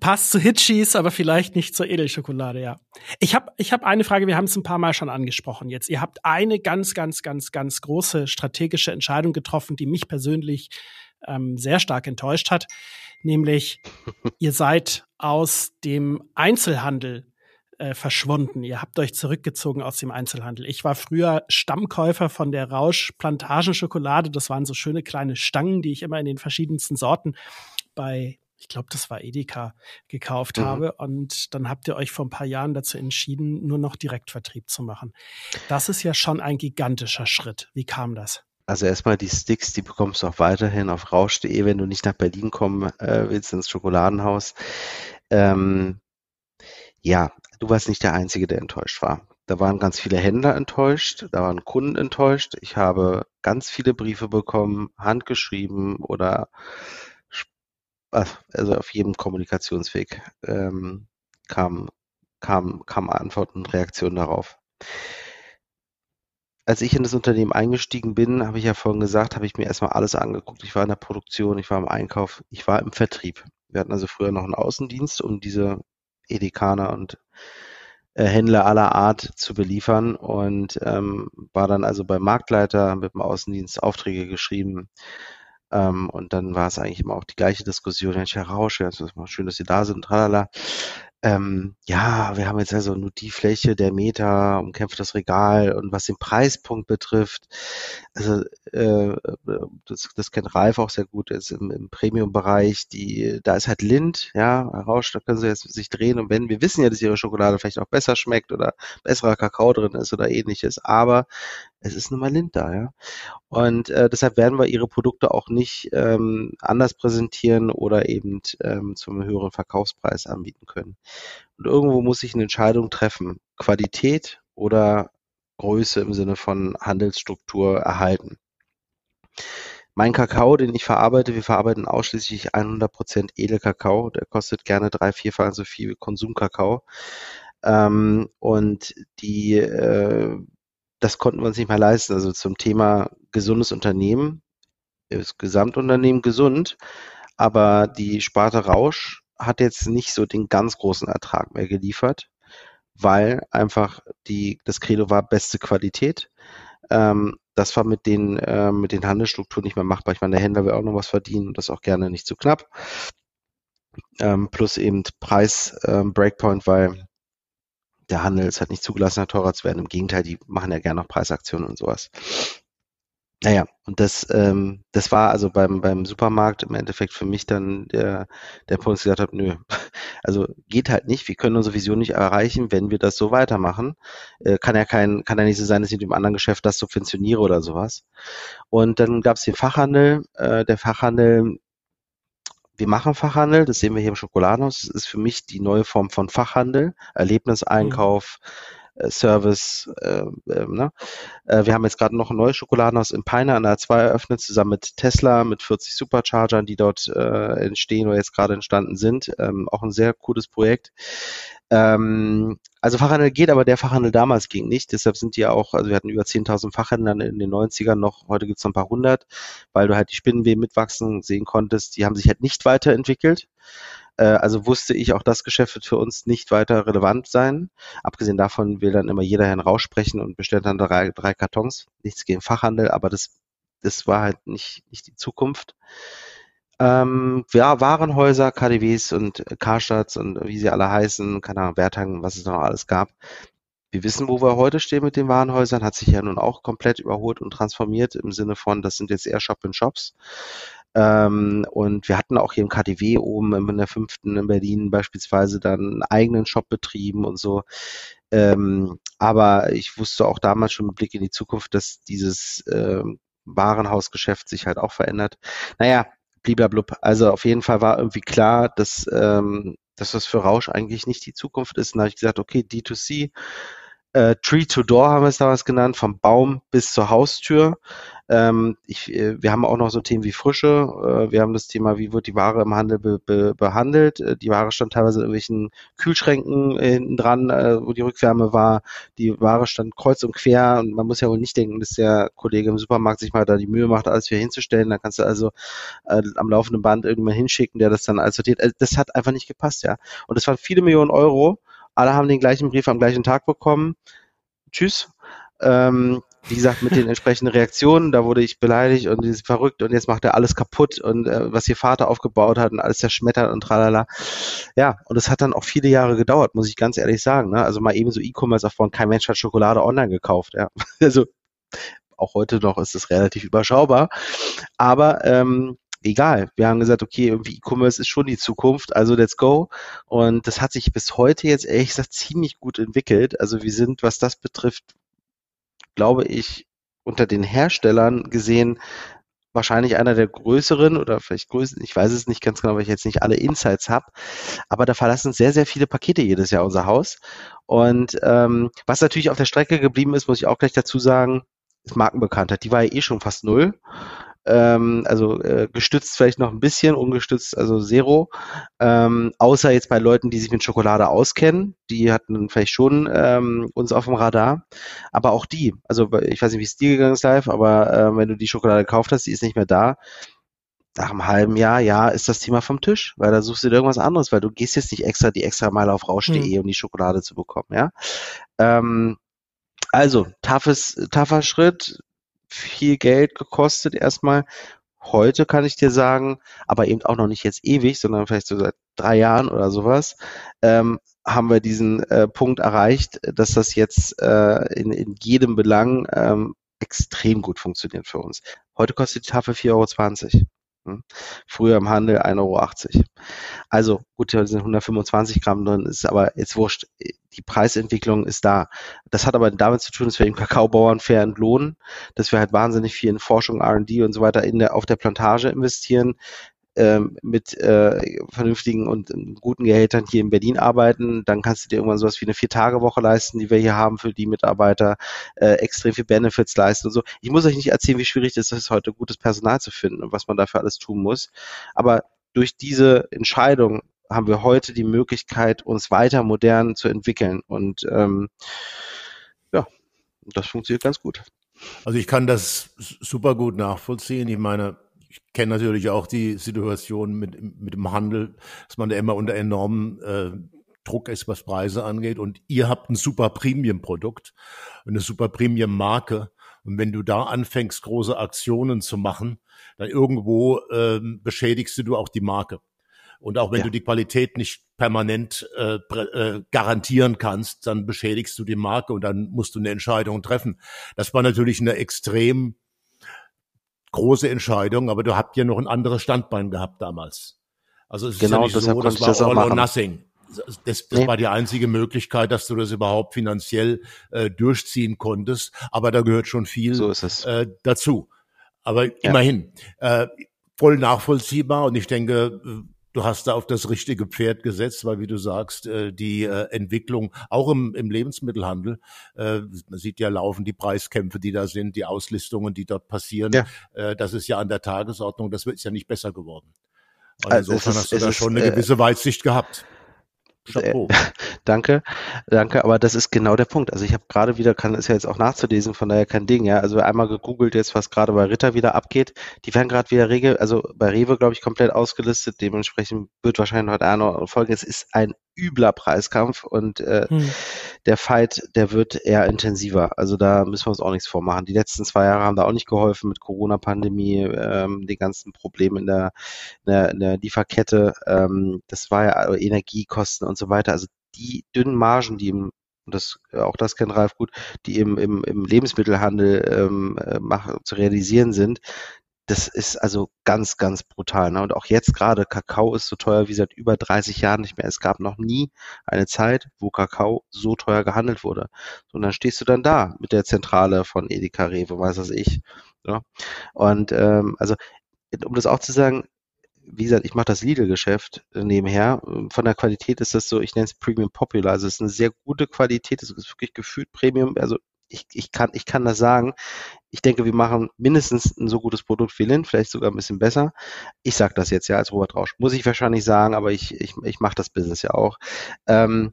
passt zu Hitchis, aber vielleicht nicht zur Edelschokolade, ja. Ich habe ich hab eine Frage, wir haben es ein paar Mal schon angesprochen jetzt. Ihr habt eine ganz, ganz, ganz, ganz große strategische Entscheidung getroffen, die mich persönlich ähm, sehr stark enttäuscht hat, nämlich ihr seid aus dem Einzelhandel äh, verschwunden. Ihr habt euch zurückgezogen aus dem Einzelhandel. Ich war früher Stammkäufer von der Rausch Plantagenschokolade. Das waren so schöne kleine Stangen, die ich immer in den verschiedensten Sorten bei ich glaube, das war Edeka, gekauft mhm. habe. Und dann habt ihr euch vor ein paar Jahren dazu entschieden, nur noch Direktvertrieb zu machen. Das ist ja schon ein gigantischer Schritt. Wie kam das? Also erstmal die Sticks, die bekommst du auch weiterhin auf rausch.de, wenn du nicht nach Berlin kommen äh, willst, ins Schokoladenhaus. Ähm, ja, du warst nicht der Einzige, der enttäuscht war. Da waren ganz viele Händler enttäuscht, da waren Kunden enttäuscht. Ich habe ganz viele Briefe bekommen, handgeschrieben oder also auf jedem Kommunikationsweg ähm, kam, kam, kam Antworten und Reaktionen darauf. Als ich in das Unternehmen eingestiegen bin, habe ich ja vorhin gesagt, habe ich mir erstmal alles angeguckt. Ich war in der Produktion, ich war im Einkauf, ich war im Vertrieb. Wir hatten also früher noch einen Außendienst, um diese Edekaner und äh, Händler aller Art zu beliefern und ähm, war dann also beim Marktleiter mit dem Außendienst Aufträge geschrieben. Ähm, und dann war es eigentlich immer auch die gleiche Diskussion. Herr Rausch, schön, dass Sie da sind, tralala. Ähm, ja, wir haben jetzt also nur die Fläche der Meter, umkämpft das Regal und was den Preispunkt betrifft, also äh, das, das kennt Ralf auch sehr gut, ist im, im Premium-Bereich, die, da ist halt Lind, ja, Rausch, da können sie jetzt sich drehen und wenn, wir wissen ja, dass ihre Schokolade vielleicht auch besser schmeckt oder besserer Kakao drin ist oder ähnliches, aber es ist nun mal Lind da, ja. Und äh, deshalb werden wir ihre Produkte auch nicht ähm, anders präsentieren oder eben ähm, zum höheren Verkaufspreis anbieten können. Und irgendwo muss ich eine Entscheidung treffen. Qualität oder Größe im Sinne von Handelsstruktur erhalten. Mein Kakao, den ich verarbeite, wir verarbeiten ausschließlich 100% Edelkakao. Der kostet gerne drei, vierfach so viel wie Konsumkakao. Ähm, und die äh, das konnten wir uns nicht mehr leisten. Also zum Thema gesundes Unternehmen, das Gesamtunternehmen gesund, aber die Sparte Rausch hat jetzt nicht so den ganz großen Ertrag mehr geliefert, weil einfach die, das Credo war beste Qualität. Ähm, das war mit den, äh, mit den Handelsstrukturen nicht mehr machbar. Ich meine, der Händler will auch noch was verdienen und das auch gerne nicht zu knapp. Ähm, plus eben Preis ähm, Breakpoint, weil der Handel ist halt nicht zugelassen, teurer zu werden. Im Gegenteil, die machen ja gerne noch Preisaktionen und sowas. Naja, und das, ähm, das war also beim, beim Supermarkt im Endeffekt für mich dann der, der Punkt, dass ich gesagt habe, nö, also geht halt nicht, wir können unsere Vision nicht erreichen, wenn wir das so weitermachen. Äh, kann ja kein, kann ja nicht so sein, dass ich mit dem anderen Geschäft das subventioniere oder sowas. Und dann gab es den Fachhandel. Äh, der Fachhandel wir machen Fachhandel, das sehen wir hier im Schokoladenhaus. Das ist für mich die neue Form von Fachhandel, Erlebniseinkauf, mhm. Service. Äh, äh, ne? äh, wir haben jetzt gerade noch ein neues Schokoladenhaus in Peine an der A2 eröffnet, zusammen mit Tesla, mit 40 Superchargern, die dort äh, entstehen oder jetzt gerade entstanden sind. Ähm, auch ein sehr cooles Projekt. Ähm, also Fachhandel geht, aber der Fachhandel damals ging nicht. Deshalb sind die auch, also wir hatten über 10.000 Fachhändler in den 90ern noch, heute gibt es noch ein paar hundert, weil du halt die Spinnenweben mitwachsen sehen konntest. Die haben sich halt nicht weiterentwickelt. Äh, also wusste ich, auch das Geschäft wird für uns nicht weiter relevant sein. Abgesehen davon will dann immer jeder Herrn raussprechen und bestellt dann drei, drei Kartons. Nichts gegen Fachhandel, aber das, das war halt nicht, nicht die Zukunft. Ähm, ja, Warenhäuser, KDWs und Karstadts und wie sie alle heißen, keine Ahnung, Werthangen, was es noch alles gab. Wir wissen, wo wir heute stehen mit den Warenhäusern, hat sich ja nun auch komplett überholt und transformiert im Sinne von, das sind jetzt eher Shop-in-Shops. Ähm, und wir hatten auch hier im KTW oben in der fünften in Berlin beispielsweise dann einen eigenen Shop betrieben und so. Ähm, aber ich wusste auch damals schon mit Blick in die Zukunft, dass dieses ähm, Warenhausgeschäft sich halt auch verändert. Naja, bliblablub. Also auf jeden Fall war irgendwie klar, dass, ähm, dass das für Rausch eigentlich nicht die Zukunft ist. Und da habe ich gesagt, okay, D2C, äh, Tree to Door haben wir es damals genannt, vom Baum bis zur Haustür. Ähm, ich, äh, wir haben auch noch so Themen wie Frische. Äh, wir haben das Thema, wie wird die Ware im Handel be, be, behandelt. Äh, die Ware stand teilweise in irgendwelchen Kühlschränken äh, hinten dran, äh, wo die Rückwärme war. Die Ware stand kreuz und quer und man muss ja wohl nicht denken, dass der Kollege im Supermarkt sich mal da die Mühe macht, alles wieder hinzustellen. Da kannst du also am laufenden Band irgendjemand hinschicken, der das dann alles sortiert. Also das hat einfach nicht gepasst, ja. Und das waren viele Millionen Euro. Alle haben den gleichen Brief am gleichen Tag bekommen. Tschüss. Ähm, wie gesagt, mit den entsprechenden Reaktionen, da wurde ich beleidigt und ist verrückt und jetzt macht er alles kaputt und äh, was ihr Vater aufgebaut hat und alles zerschmettert und tralala. Ja, und es hat dann auch viele Jahre gedauert, muss ich ganz ehrlich sagen. Ne? Also mal eben so E-Commerce aufbauen, kein Mensch hat Schokolade online gekauft. Ja. Also auch heute noch ist es relativ überschaubar. Aber ähm, egal. Wir haben gesagt, okay, irgendwie E-Commerce ist schon die Zukunft, also let's go. Und das hat sich bis heute jetzt ehrlich gesagt ziemlich gut entwickelt. Also wir sind, was das betrifft, glaube ich, unter den Herstellern gesehen wahrscheinlich einer der größeren oder vielleicht größten, ich weiß es nicht ganz genau, weil ich jetzt nicht alle Insights habe, aber da verlassen sehr, sehr viele Pakete jedes Jahr unser Haus. Und ähm, was natürlich auf der Strecke geblieben ist, muss ich auch gleich dazu sagen, ist Markenbekanntheit. Die war ja eh schon fast null ähm, also äh, gestützt vielleicht noch ein bisschen, ungestützt also Zero. Ähm, außer jetzt bei Leuten, die sich mit Schokolade auskennen, die hatten vielleicht schon ähm, uns auf dem Radar. Aber auch die, also ich weiß nicht, wie es dir gegangen ist live, aber äh, wenn du die Schokolade gekauft hast, die ist nicht mehr da. Nach einem halben Jahr, ja, ist das Thema vom Tisch, weil da suchst du dir irgendwas anderes, weil du gehst jetzt nicht extra die extra Meile auf rausch.de, hm. um die Schokolade zu bekommen, ja. Ähm, also, toughes, tougher Schritt, viel Geld gekostet erstmal. Heute kann ich dir sagen, aber eben auch noch nicht jetzt ewig, sondern vielleicht so seit drei Jahren oder sowas, ähm, haben wir diesen äh, Punkt erreicht, dass das jetzt äh, in, in jedem Belang ähm, extrem gut funktioniert für uns. Heute kostet die Tafel 4,20 Euro. Hm? Früher im Handel 1,80 Euro. Also gut, da sind 125 Gramm drin, ist aber jetzt wurscht. Die Preisentwicklung ist da. Das hat aber damit zu tun, dass wir den Kakaobauern fair entlohnen, dass wir halt wahnsinnig viel in Forschung, R&D und so weiter in der, auf der Plantage investieren, ähm, mit äh, vernünftigen und guten Gehältern hier in Berlin arbeiten, dann kannst du dir irgendwann sowas wie eine Vier-Tage-Woche leisten, die wir hier haben für die Mitarbeiter, äh, extrem viel Benefits leisten und so. Ich muss euch nicht erzählen, wie schwierig es ist, heute gutes Personal zu finden und was man dafür alles tun muss. Aber durch diese Entscheidung haben wir heute die Möglichkeit, uns weiter modern zu entwickeln. Und ähm, ja, das funktioniert ganz gut. Also ich kann das super gut nachvollziehen. Ich meine, ich kenne natürlich auch die Situation mit, mit dem Handel, dass man da immer unter enormem äh, Druck ist, was Preise angeht. Und ihr habt ein super Premium-Produkt eine super Premium-Marke. Und wenn du da anfängst, große Aktionen zu machen, dann irgendwo äh, beschädigst du auch die Marke. Und auch wenn ja. du die Qualität nicht permanent äh, äh, garantieren kannst, dann beschädigst du die Marke und dann musst du eine Entscheidung treffen. Das war natürlich eine extrem große Entscheidung, aber du habt ja noch ein anderes Standbein gehabt damals. Also es genau, ist ja nicht so, das war das all or nothing. Das, das nee. war die einzige Möglichkeit, dass du das überhaupt finanziell äh, durchziehen konntest. Aber da gehört schon viel so äh, dazu. Aber ja. immerhin, äh, voll nachvollziehbar. Und ich denke, du hast da auf das richtige Pferd gesetzt, weil wie du sagst, äh, die äh, Entwicklung auch im, im Lebensmittelhandel, äh, man sieht ja laufen die Preiskämpfe, die da sind, die Auslistungen, die dort passieren, ja. das ist ja an der Tagesordnung, das wird ja nicht besser geworden. Also insofern ist, hast du da schon eine gewisse Weitsicht gehabt. Chapeau. Äh, danke, danke, aber das ist genau der Punkt. Also ich habe gerade wieder, kann ist ja jetzt auch nachzulesen, von daher kein Ding, ja. Also einmal gegoogelt jetzt, was gerade bei Ritter wieder abgeht. Die werden gerade wieder regel, also bei Rewe, glaube ich, komplett ausgelistet. Dementsprechend wird wahrscheinlich heute eine Folge. Es ist ein übler Preiskampf und äh, hm. der Fight, der wird eher intensiver. Also da müssen wir uns auch nichts vormachen. Die letzten zwei Jahre haben da auch nicht geholfen mit Corona-Pandemie, ähm, die ganzen Probleme in der, in der, in der Lieferkette. Ähm, das war ja Energiekosten und so weiter. Also die dünnen Margen, die im und das, auch das kennt Ralf gut, die im, im, im Lebensmittelhandel ähm, äh, mach, zu realisieren sind, das ist also ganz, ganz brutal. Ne? Und auch jetzt gerade, Kakao ist so teuer wie seit über 30 Jahren nicht mehr. Es gab noch nie eine Zeit, wo Kakao so teuer gehandelt wurde. Und dann stehst du dann da mit der Zentrale von Edeka Rewe, weiß das ich. Ja? Ne? Und ähm, also, um das auch zu sagen, wie gesagt, ich mache das Lidl-Geschäft nebenher. Von der Qualität ist das so, ich nenne es Premium Popular. Also es ist eine sehr gute Qualität, es ist wirklich gefühlt Premium. Also ich, ich, kann, ich kann das sagen. Ich denke, wir machen mindestens ein so gutes Produkt wie Lind, vielleicht sogar ein bisschen besser. Ich sage das jetzt ja als Robert Rausch. Muss ich wahrscheinlich sagen, aber ich, ich, ich mache das Business ja auch. Ähm,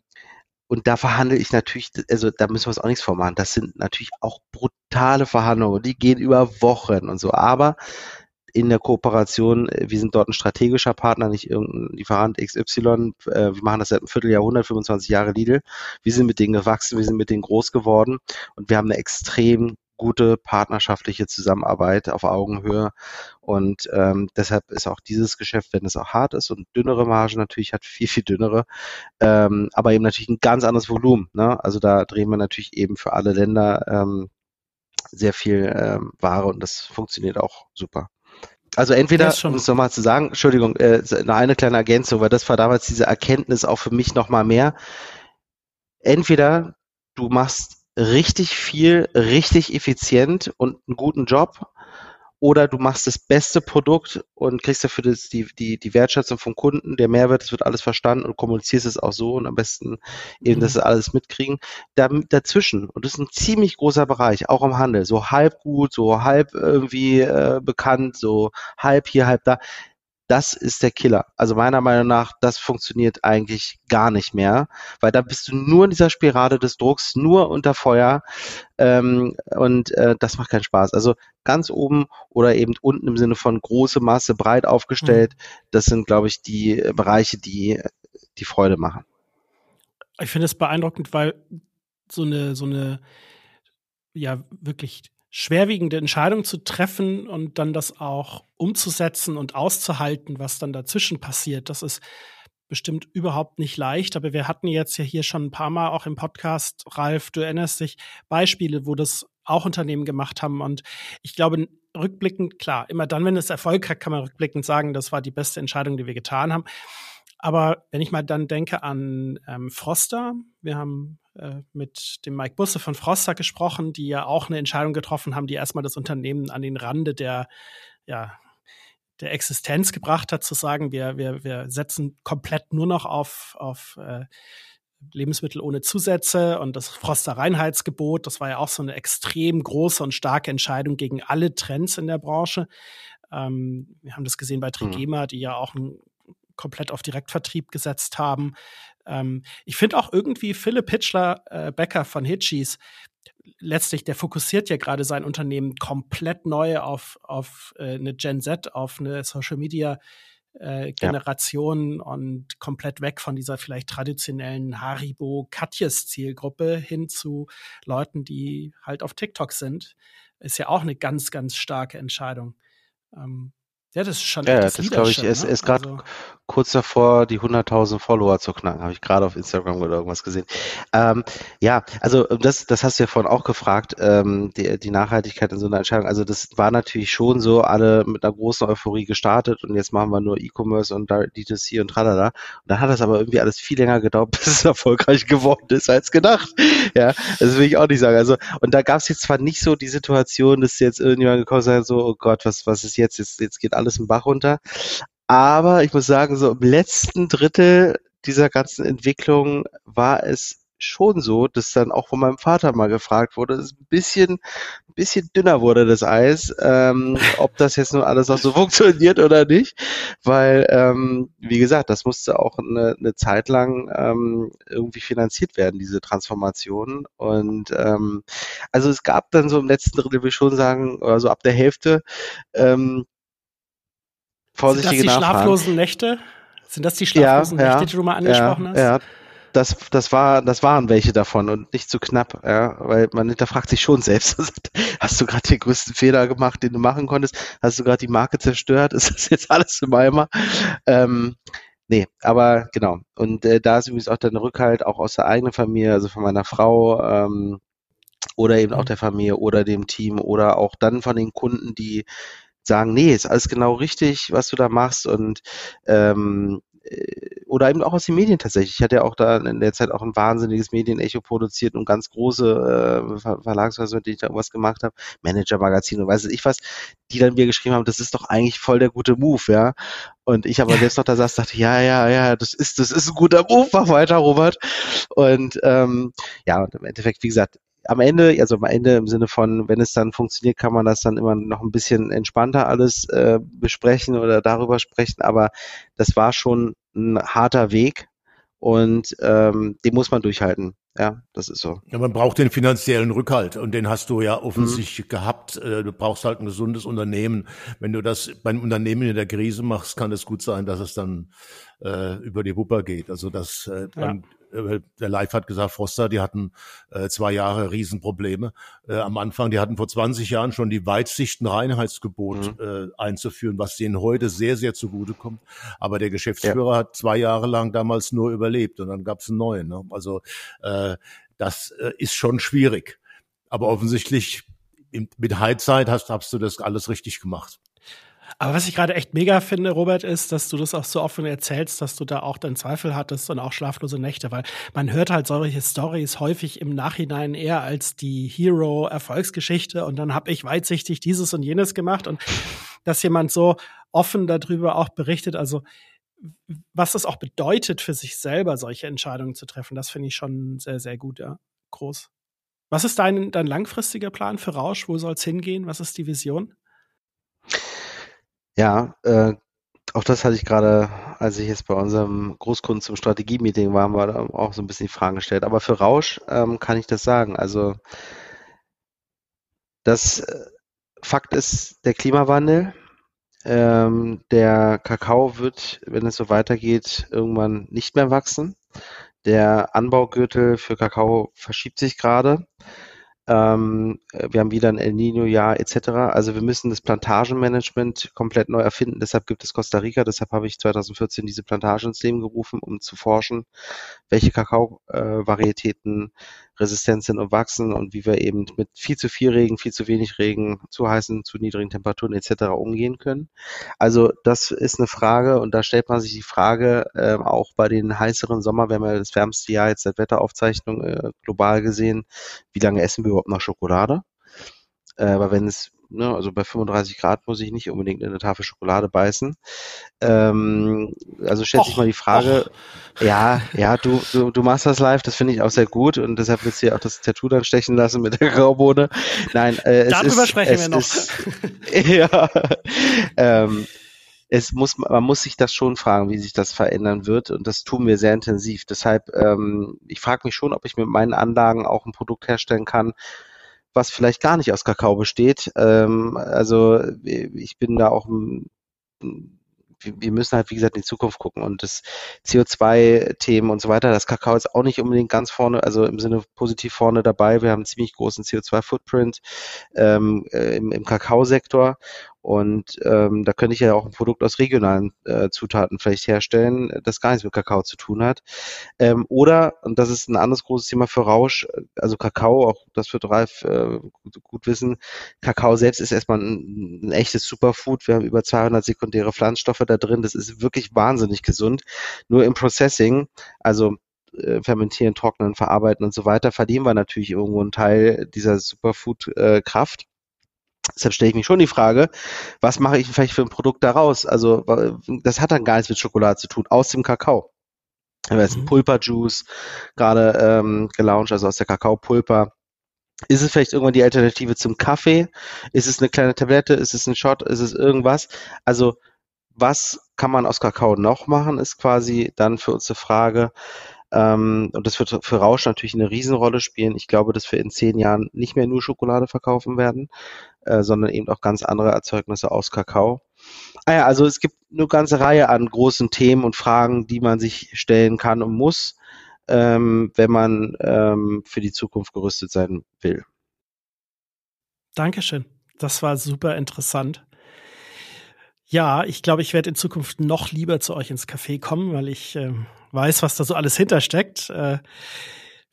und da verhandle ich natürlich, also da müssen wir uns auch nichts vormachen. Das sind natürlich auch brutale Verhandlungen. Die gehen über Wochen und so. Aber in der Kooperation, äh, wir sind dort ein strategischer Partner, nicht irgendein Lieferant XY. Äh, wir machen das seit einem Vierteljahrhundert, 25 Jahre Lidl. Wir sind mit denen gewachsen, wir sind mit denen groß geworden und wir haben eine extrem gute partnerschaftliche Zusammenarbeit auf Augenhöhe. Und ähm, deshalb ist auch dieses Geschäft, wenn es auch hart ist und dünnere Margen natürlich hat, viel, viel dünnere, ähm, aber eben natürlich ein ganz anderes Volumen. Ne? Also da drehen wir natürlich eben für alle Länder ähm, sehr viel ähm, Ware und das funktioniert auch super. Also entweder, um es nochmal zu sagen, Entschuldigung, äh, eine kleine Ergänzung, weil das war damals diese Erkenntnis auch für mich nochmal mehr. Entweder du machst richtig viel, richtig effizient und einen guten Job oder du machst das beste Produkt und kriegst dafür das, die, die, die Wertschätzung vom Kunden, der Mehrwert, es wird alles verstanden und kommunizierst es auch so und am besten eben, dass mhm. sie alles mitkriegen. Da, dazwischen, und das ist ein ziemlich großer Bereich, auch im Handel, so halb gut, so halb irgendwie äh, bekannt, so halb hier, halb da das ist der Killer. Also meiner Meinung nach, das funktioniert eigentlich gar nicht mehr, weil da bist du nur in dieser Spirale des Drucks, nur unter Feuer ähm, und äh, das macht keinen Spaß. Also ganz oben oder eben unten im Sinne von große Masse, breit aufgestellt, mhm. das sind, glaube ich, die Bereiche, die die Freude machen. Ich finde es beeindruckend, weil so eine, so eine, ja, wirklich schwerwiegende Entscheidung zu treffen und dann das auch umzusetzen und auszuhalten, was dann dazwischen passiert. Das ist bestimmt überhaupt nicht leicht, aber wir hatten jetzt ja hier schon ein paar Mal auch im Podcast, Ralf, du erinnerst dich, Beispiele, wo das auch Unternehmen gemacht haben und ich glaube, rückblickend, klar, immer dann, wenn es Erfolg hat, kann man rückblickend sagen, das war die beste Entscheidung, die wir getan haben. Aber wenn ich mal dann denke an ähm, Froster, wir haben mit dem Mike Busse von Froster gesprochen, die ja auch eine Entscheidung getroffen haben, die erstmal das Unternehmen an den Rande der, ja, der Existenz gebracht hat, zu sagen, wir, wir, wir setzen komplett nur noch auf, auf äh, Lebensmittel ohne Zusätze und das Froster Reinheitsgebot, das war ja auch so eine extrem große und starke Entscheidung gegen alle Trends in der Branche. Ähm, wir haben das gesehen bei mhm. Trigema, die ja auch ein komplett auf Direktvertrieb gesetzt haben. Ähm, ich finde auch irgendwie Philipp Hitchler äh, Becker von Hitchies, letztlich, der fokussiert ja gerade sein Unternehmen komplett neu auf, auf äh, eine Gen Z, auf eine Social Media äh, Generation ja. und komplett weg von dieser vielleicht traditionellen Haribo Katjes Zielgruppe hin zu Leuten, die halt auf TikTok sind, ist ja auch eine ganz, ganz starke Entscheidung. Ähm, ja, das ist schon Ja, das glaube ich, er ist, ne? ist gerade also. Kurz davor, die 100.000 Follower zu knacken. Habe ich gerade auf Instagram oder irgendwas gesehen. Ähm, ja, also das, das hast du ja vorhin auch gefragt, ähm, die, die Nachhaltigkeit in so einer Entscheidung. Also das war natürlich schon so, alle mit einer großen Euphorie gestartet und jetzt machen wir nur E-Commerce und D2C und tralala. Und dann hat das aber irgendwie alles viel länger gedauert, bis es erfolgreich geworden ist als gedacht. Ja, das will ich auch nicht sagen. Also, und da gab es jetzt zwar nicht so die Situation, dass jetzt irgendjemand gekommen ist, so, oh Gott, was, was ist jetzt? Jetzt, jetzt geht alles im Bach runter. Aber ich muss sagen, so im letzten Drittel dieser ganzen Entwicklung war es schon so, dass dann auch von meinem Vater mal gefragt wurde, dass ein bisschen, ein bisschen dünner wurde das Eis, ähm, ob das jetzt nun alles auch so funktioniert oder nicht, weil ähm, wie gesagt, das musste auch eine, eine Zeit lang ähm, irgendwie finanziert werden, diese Transformation. Und ähm, also es gab dann so im letzten Drittel, will ich schon sagen, also ab der Hälfte ähm, vorsichtige Sind das die Nachfragen. schlaflosen Nächte? Sind das die schlaflosen ja, Nächte, ja, die du mal angesprochen ja, hast? Ja, das, das war, das waren welche davon und nicht zu knapp, ja, weil man hinterfragt sich schon selbst. Hast du gerade den größten Fehler gemacht, den du machen konntest? Hast du gerade die Marke zerstört? Ist das jetzt alles im Eimer? Ähm, nee, aber genau. Und äh, da ist übrigens auch der Rückhalt auch aus der eigenen Familie, also von meiner Frau, ähm, oder eben auch mhm. der Familie oder dem Team oder auch dann von den Kunden, die sagen, nee, ist alles genau richtig, was du da machst und ähm, äh, oder eben auch aus den Medien tatsächlich. Ich hatte ja auch da in der Zeit auch ein wahnsinniges Medienecho produziert und ganz große äh, Verlagshäuser, mit denen ich da irgendwas gemacht habe, Manager-Magazin und weiß ich was, die dann mir geschrieben haben, das ist doch eigentlich voll der gute Move, ja. Und ich aber selbst noch da saß, dachte, ja, ja, ja, das ist, das ist ein guter Move, mach weiter, Robert. Und ähm, ja, und im Endeffekt, wie gesagt, am Ende, also am Ende im Sinne von, wenn es dann funktioniert, kann man das dann immer noch ein bisschen entspannter alles äh, besprechen oder darüber sprechen. Aber das war schon ein harter Weg und ähm, den muss man durchhalten. Ja, das ist so. Ja, man braucht den finanziellen Rückhalt und den hast du ja offensichtlich mhm. gehabt. Äh, du brauchst halt ein gesundes Unternehmen. Wenn du das beim Unternehmen in der Krise machst, kann es gut sein, dass es dann äh, über die Wupper geht. Also dass äh, ja. Äh, der Live hat gesagt, Froster, die hatten äh, zwei Jahre Riesenprobleme. Äh, am Anfang, die hatten vor 20 Jahren schon die Weitsichten Reinheitsgebot mhm. äh, einzuführen, was denen heute sehr, sehr zugute kommt. Aber der Geschäftsführer ja. hat zwei Jahre lang damals nur überlebt und dann gab es einen neuen. Ne? Also äh, das äh, ist schon schwierig. Aber offensichtlich mit Heidzeit hast, hast du das alles richtig gemacht. Aber was ich gerade echt mega finde, Robert, ist, dass du das auch so offen erzählst, dass du da auch deinen Zweifel hattest und auch schlaflose Nächte, weil man hört halt solche Stories häufig im Nachhinein eher als die Hero-Erfolgsgeschichte und dann habe ich weitsichtig dieses und jenes gemacht und dass jemand so offen darüber auch berichtet, also was das auch bedeutet für sich selber, solche Entscheidungen zu treffen, das finde ich schon sehr, sehr gut, ja. Groß. Was ist dein, dein langfristiger Plan für Rausch? Wo soll es hingehen? Was ist die Vision? Ja, äh, auch das hatte ich gerade, als ich jetzt bei unserem Großkunden zum Strategie-Meeting war, wir da auch so ein bisschen die Fragen gestellt. Aber für Rausch ähm, kann ich das sagen. Also das äh, Fakt ist der Klimawandel. Ähm, der Kakao wird, wenn es so weitergeht, irgendwann nicht mehr wachsen. Der Anbaugürtel für Kakao verschiebt sich gerade. Ähm, äh, wir haben wieder ein El Nino-Jahr etc. Also wir müssen das Plantagenmanagement komplett neu erfinden. Deshalb gibt es Costa Rica. Deshalb habe ich 2014 diese Plantage ins Leben gerufen, um zu forschen, welche Kakao-Varietäten äh, resistent sind und wachsen und wie wir eben mit viel zu viel Regen, viel zu wenig Regen, zu heißen, zu niedrigen Temperaturen etc. umgehen können. Also das ist eine Frage und da stellt man sich die Frage äh, auch bei den heißeren Sommer, wir haben ja das wärmste Jahr jetzt seit Wetteraufzeichnung äh, global gesehen, wie lange essen wir überhaupt noch Schokolade? Äh, aber wenn es Ne, also bei 35 Grad muss ich nicht unbedingt in eine Tafel Schokolade beißen. Ähm, also stellt sich mal die Frage, och. ja, ja, du, du, du machst das live, das finde ich auch sehr gut und deshalb willst du ja auch das Tattoo dann stechen lassen mit der Graubohne. Nein, äh, es Darüber ist, sprechen es wir noch. Ist, ja, ähm, es muss, man muss sich das schon fragen, wie sich das verändern wird und das tun wir sehr intensiv. Deshalb, ähm, ich frage mich schon, ob ich mit meinen Anlagen auch ein Produkt herstellen kann, was vielleicht gar nicht aus Kakao besteht. Ähm, also ich bin da auch wir müssen halt, wie gesagt, in die Zukunft gucken und das CO2-Themen und so weiter, das Kakao ist auch nicht unbedingt ganz vorne, also im Sinne positiv vorne dabei. Wir haben einen ziemlich großen CO2-Footprint ähm, äh, im, im Kakaosektor und ähm, da könnte ich ja auch ein Produkt aus regionalen äh, Zutaten vielleicht herstellen, das gar nichts mit Kakao zu tun hat. Ähm, oder, und das ist ein anderes großes Thema für Rausch, also Kakao, auch das wird Ralf äh, gut, gut, wissen, Kakao selbst ist erstmal ein, ein, echtes Superfood. Wir haben über 200 sekundäre Pflanzenstoffe da drin. Das ist wirklich wahnsinnig gesund. Nur im Processing, also äh, fermentieren, trocknen, verarbeiten und so weiter, verlieren wir natürlich irgendwo einen Teil dieser Superfood-Kraft. Deshalb stelle ich mich schon die Frage, was mache ich vielleicht für ein Produkt daraus? Also das hat dann gar nichts mit Schokolade zu tun, aus dem Kakao. Wir haben jetzt einen mhm. Pulpa-Juice gerade ähm, gelauncht, also aus der Kakaopulpa. Ist es vielleicht irgendwann die Alternative zum Kaffee? Ist es eine kleine Tablette? Ist es ein Shot? Ist es irgendwas? Also was kann man aus Kakao noch machen, ist quasi dann für uns eine Frage. Ähm, und das wird für Rausch natürlich eine Riesenrolle spielen. Ich glaube, dass wir in zehn Jahren nicht mehr nur Schokolade verkaufen werden, äh, sondern eben auch ganz andere Erzeugnisse aus Kakao. Ah ja, also es gibt eine ganze Reihe an großen Themen und Fragen, die man sich stellen kann und muss, ähm, wenn man ähm, für die Zukunft gerüstet sein will. Dankeschön. Das war super interessant. Ja, ich glaube, ich werde in Zukunft noch lieber zu euch ins Café kommen, weil ich äh, weiß, was da so alles hintersteckt. Äh,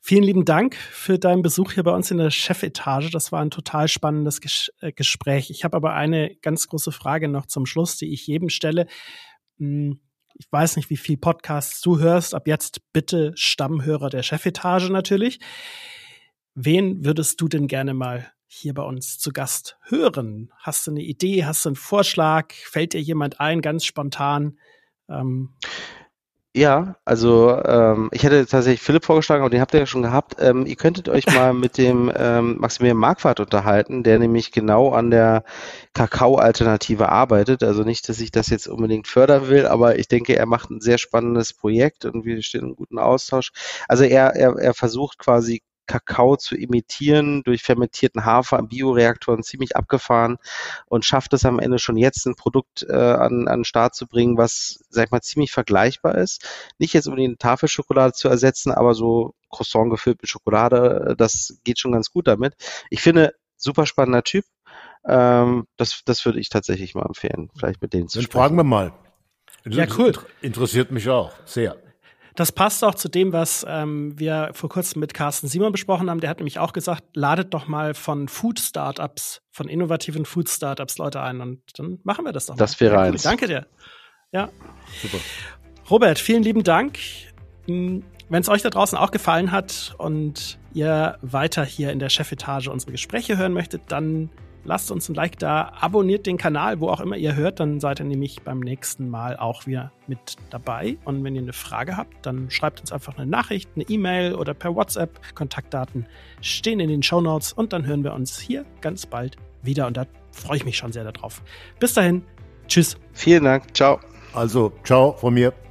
Vielen lieben Dank für deinen Besuch hier bei uns in der Chefetage. Das war ein total spannendes Ges äh, Gespräch. Ich habe aber eine ganz große Frage noch zum Schluss, die ich jedem stelle. Hm, ich weiß nicht, wie viel Podcasts du hörst. Ab jetzt bitte Stammhörer der Chefetage natürlich. Wen würdest du denn gerne mal hier bei uns zu Gast hören? Hast du eine Idee? Hast du einen Vorschlag? Fällt dir jemand ein, ganz spontan? Ähm ja, also ähm, ich hätte tatsächlich Philipp vorgeschlagen, aber den habt ihr ja schon gehabt. Ähm, ihr könntet euch mal mit dem ähm, Maximilian Marquardt unterhalten, der nämlich genau an der Kakao-Alternative arbeitet. Also nicht, dass ich das jetzt unbedingt fördern will, aber ich denke, er macht ein sehr spannendes Projekt und wir stehen im guten Austausch. Also er, er, er versucht quasi Kakao zu imitieren durch fermentierten Hafer im Bioreaktoren ziemlich abgefahren und schafft es am Ende schon jetzt ein Produkt äh, an, an den Start zu bringen, was, sag ich mal, ziemlich vergleichbar ist. Nicht jetzt unbedingt eine Tafelschokolade zu ersetzen, aber so Croissant gefüllt mit Schokolade, das geht schon ganz gut damit. Ich finde, super spannender Typ. Ähm, das, das würde ich tatsächlich mal empfehlen, vielleicht mit denen zu Dann sprechen. fragen wir mal. Ja, cool. Interessiert mich auch sehr. Das passt auch zu dem, was ähm, wir vor kurzem mit Carsten Simon besprochen haben. Der hat nämlich auch gesagt, ladet doch mal von Food Startups, von innovativen Food Startups Leute ein und dann machen wir das doch. Mal. Das wäre eins. Danke dir. Ja. Super. Robert, vielen lieben Dank. Wenn es euch da draußen auch gefallen hat und ihr weiter hier in der Chefetage unsere Gespräche hören möchtet, dann lasst uns ein Like da, abonniert den Kanal, wo auch immer ihr hört, dann seid ihr nämlich beim nächsten Mal auch wieder mit dabei. Und wenn ihr eine Frage habt, dann schreibt uns einfach eine Nachricht, eine E-Mail oder per WhatsApp. Kontaktdaten stehen in den Show Notes und dann hören wir uns hier ganz bald wieder und da freue ich mich schon sehr darauf. Bis dahin, tschüss. Vielen Dank, ciao. Also, ciao von mir.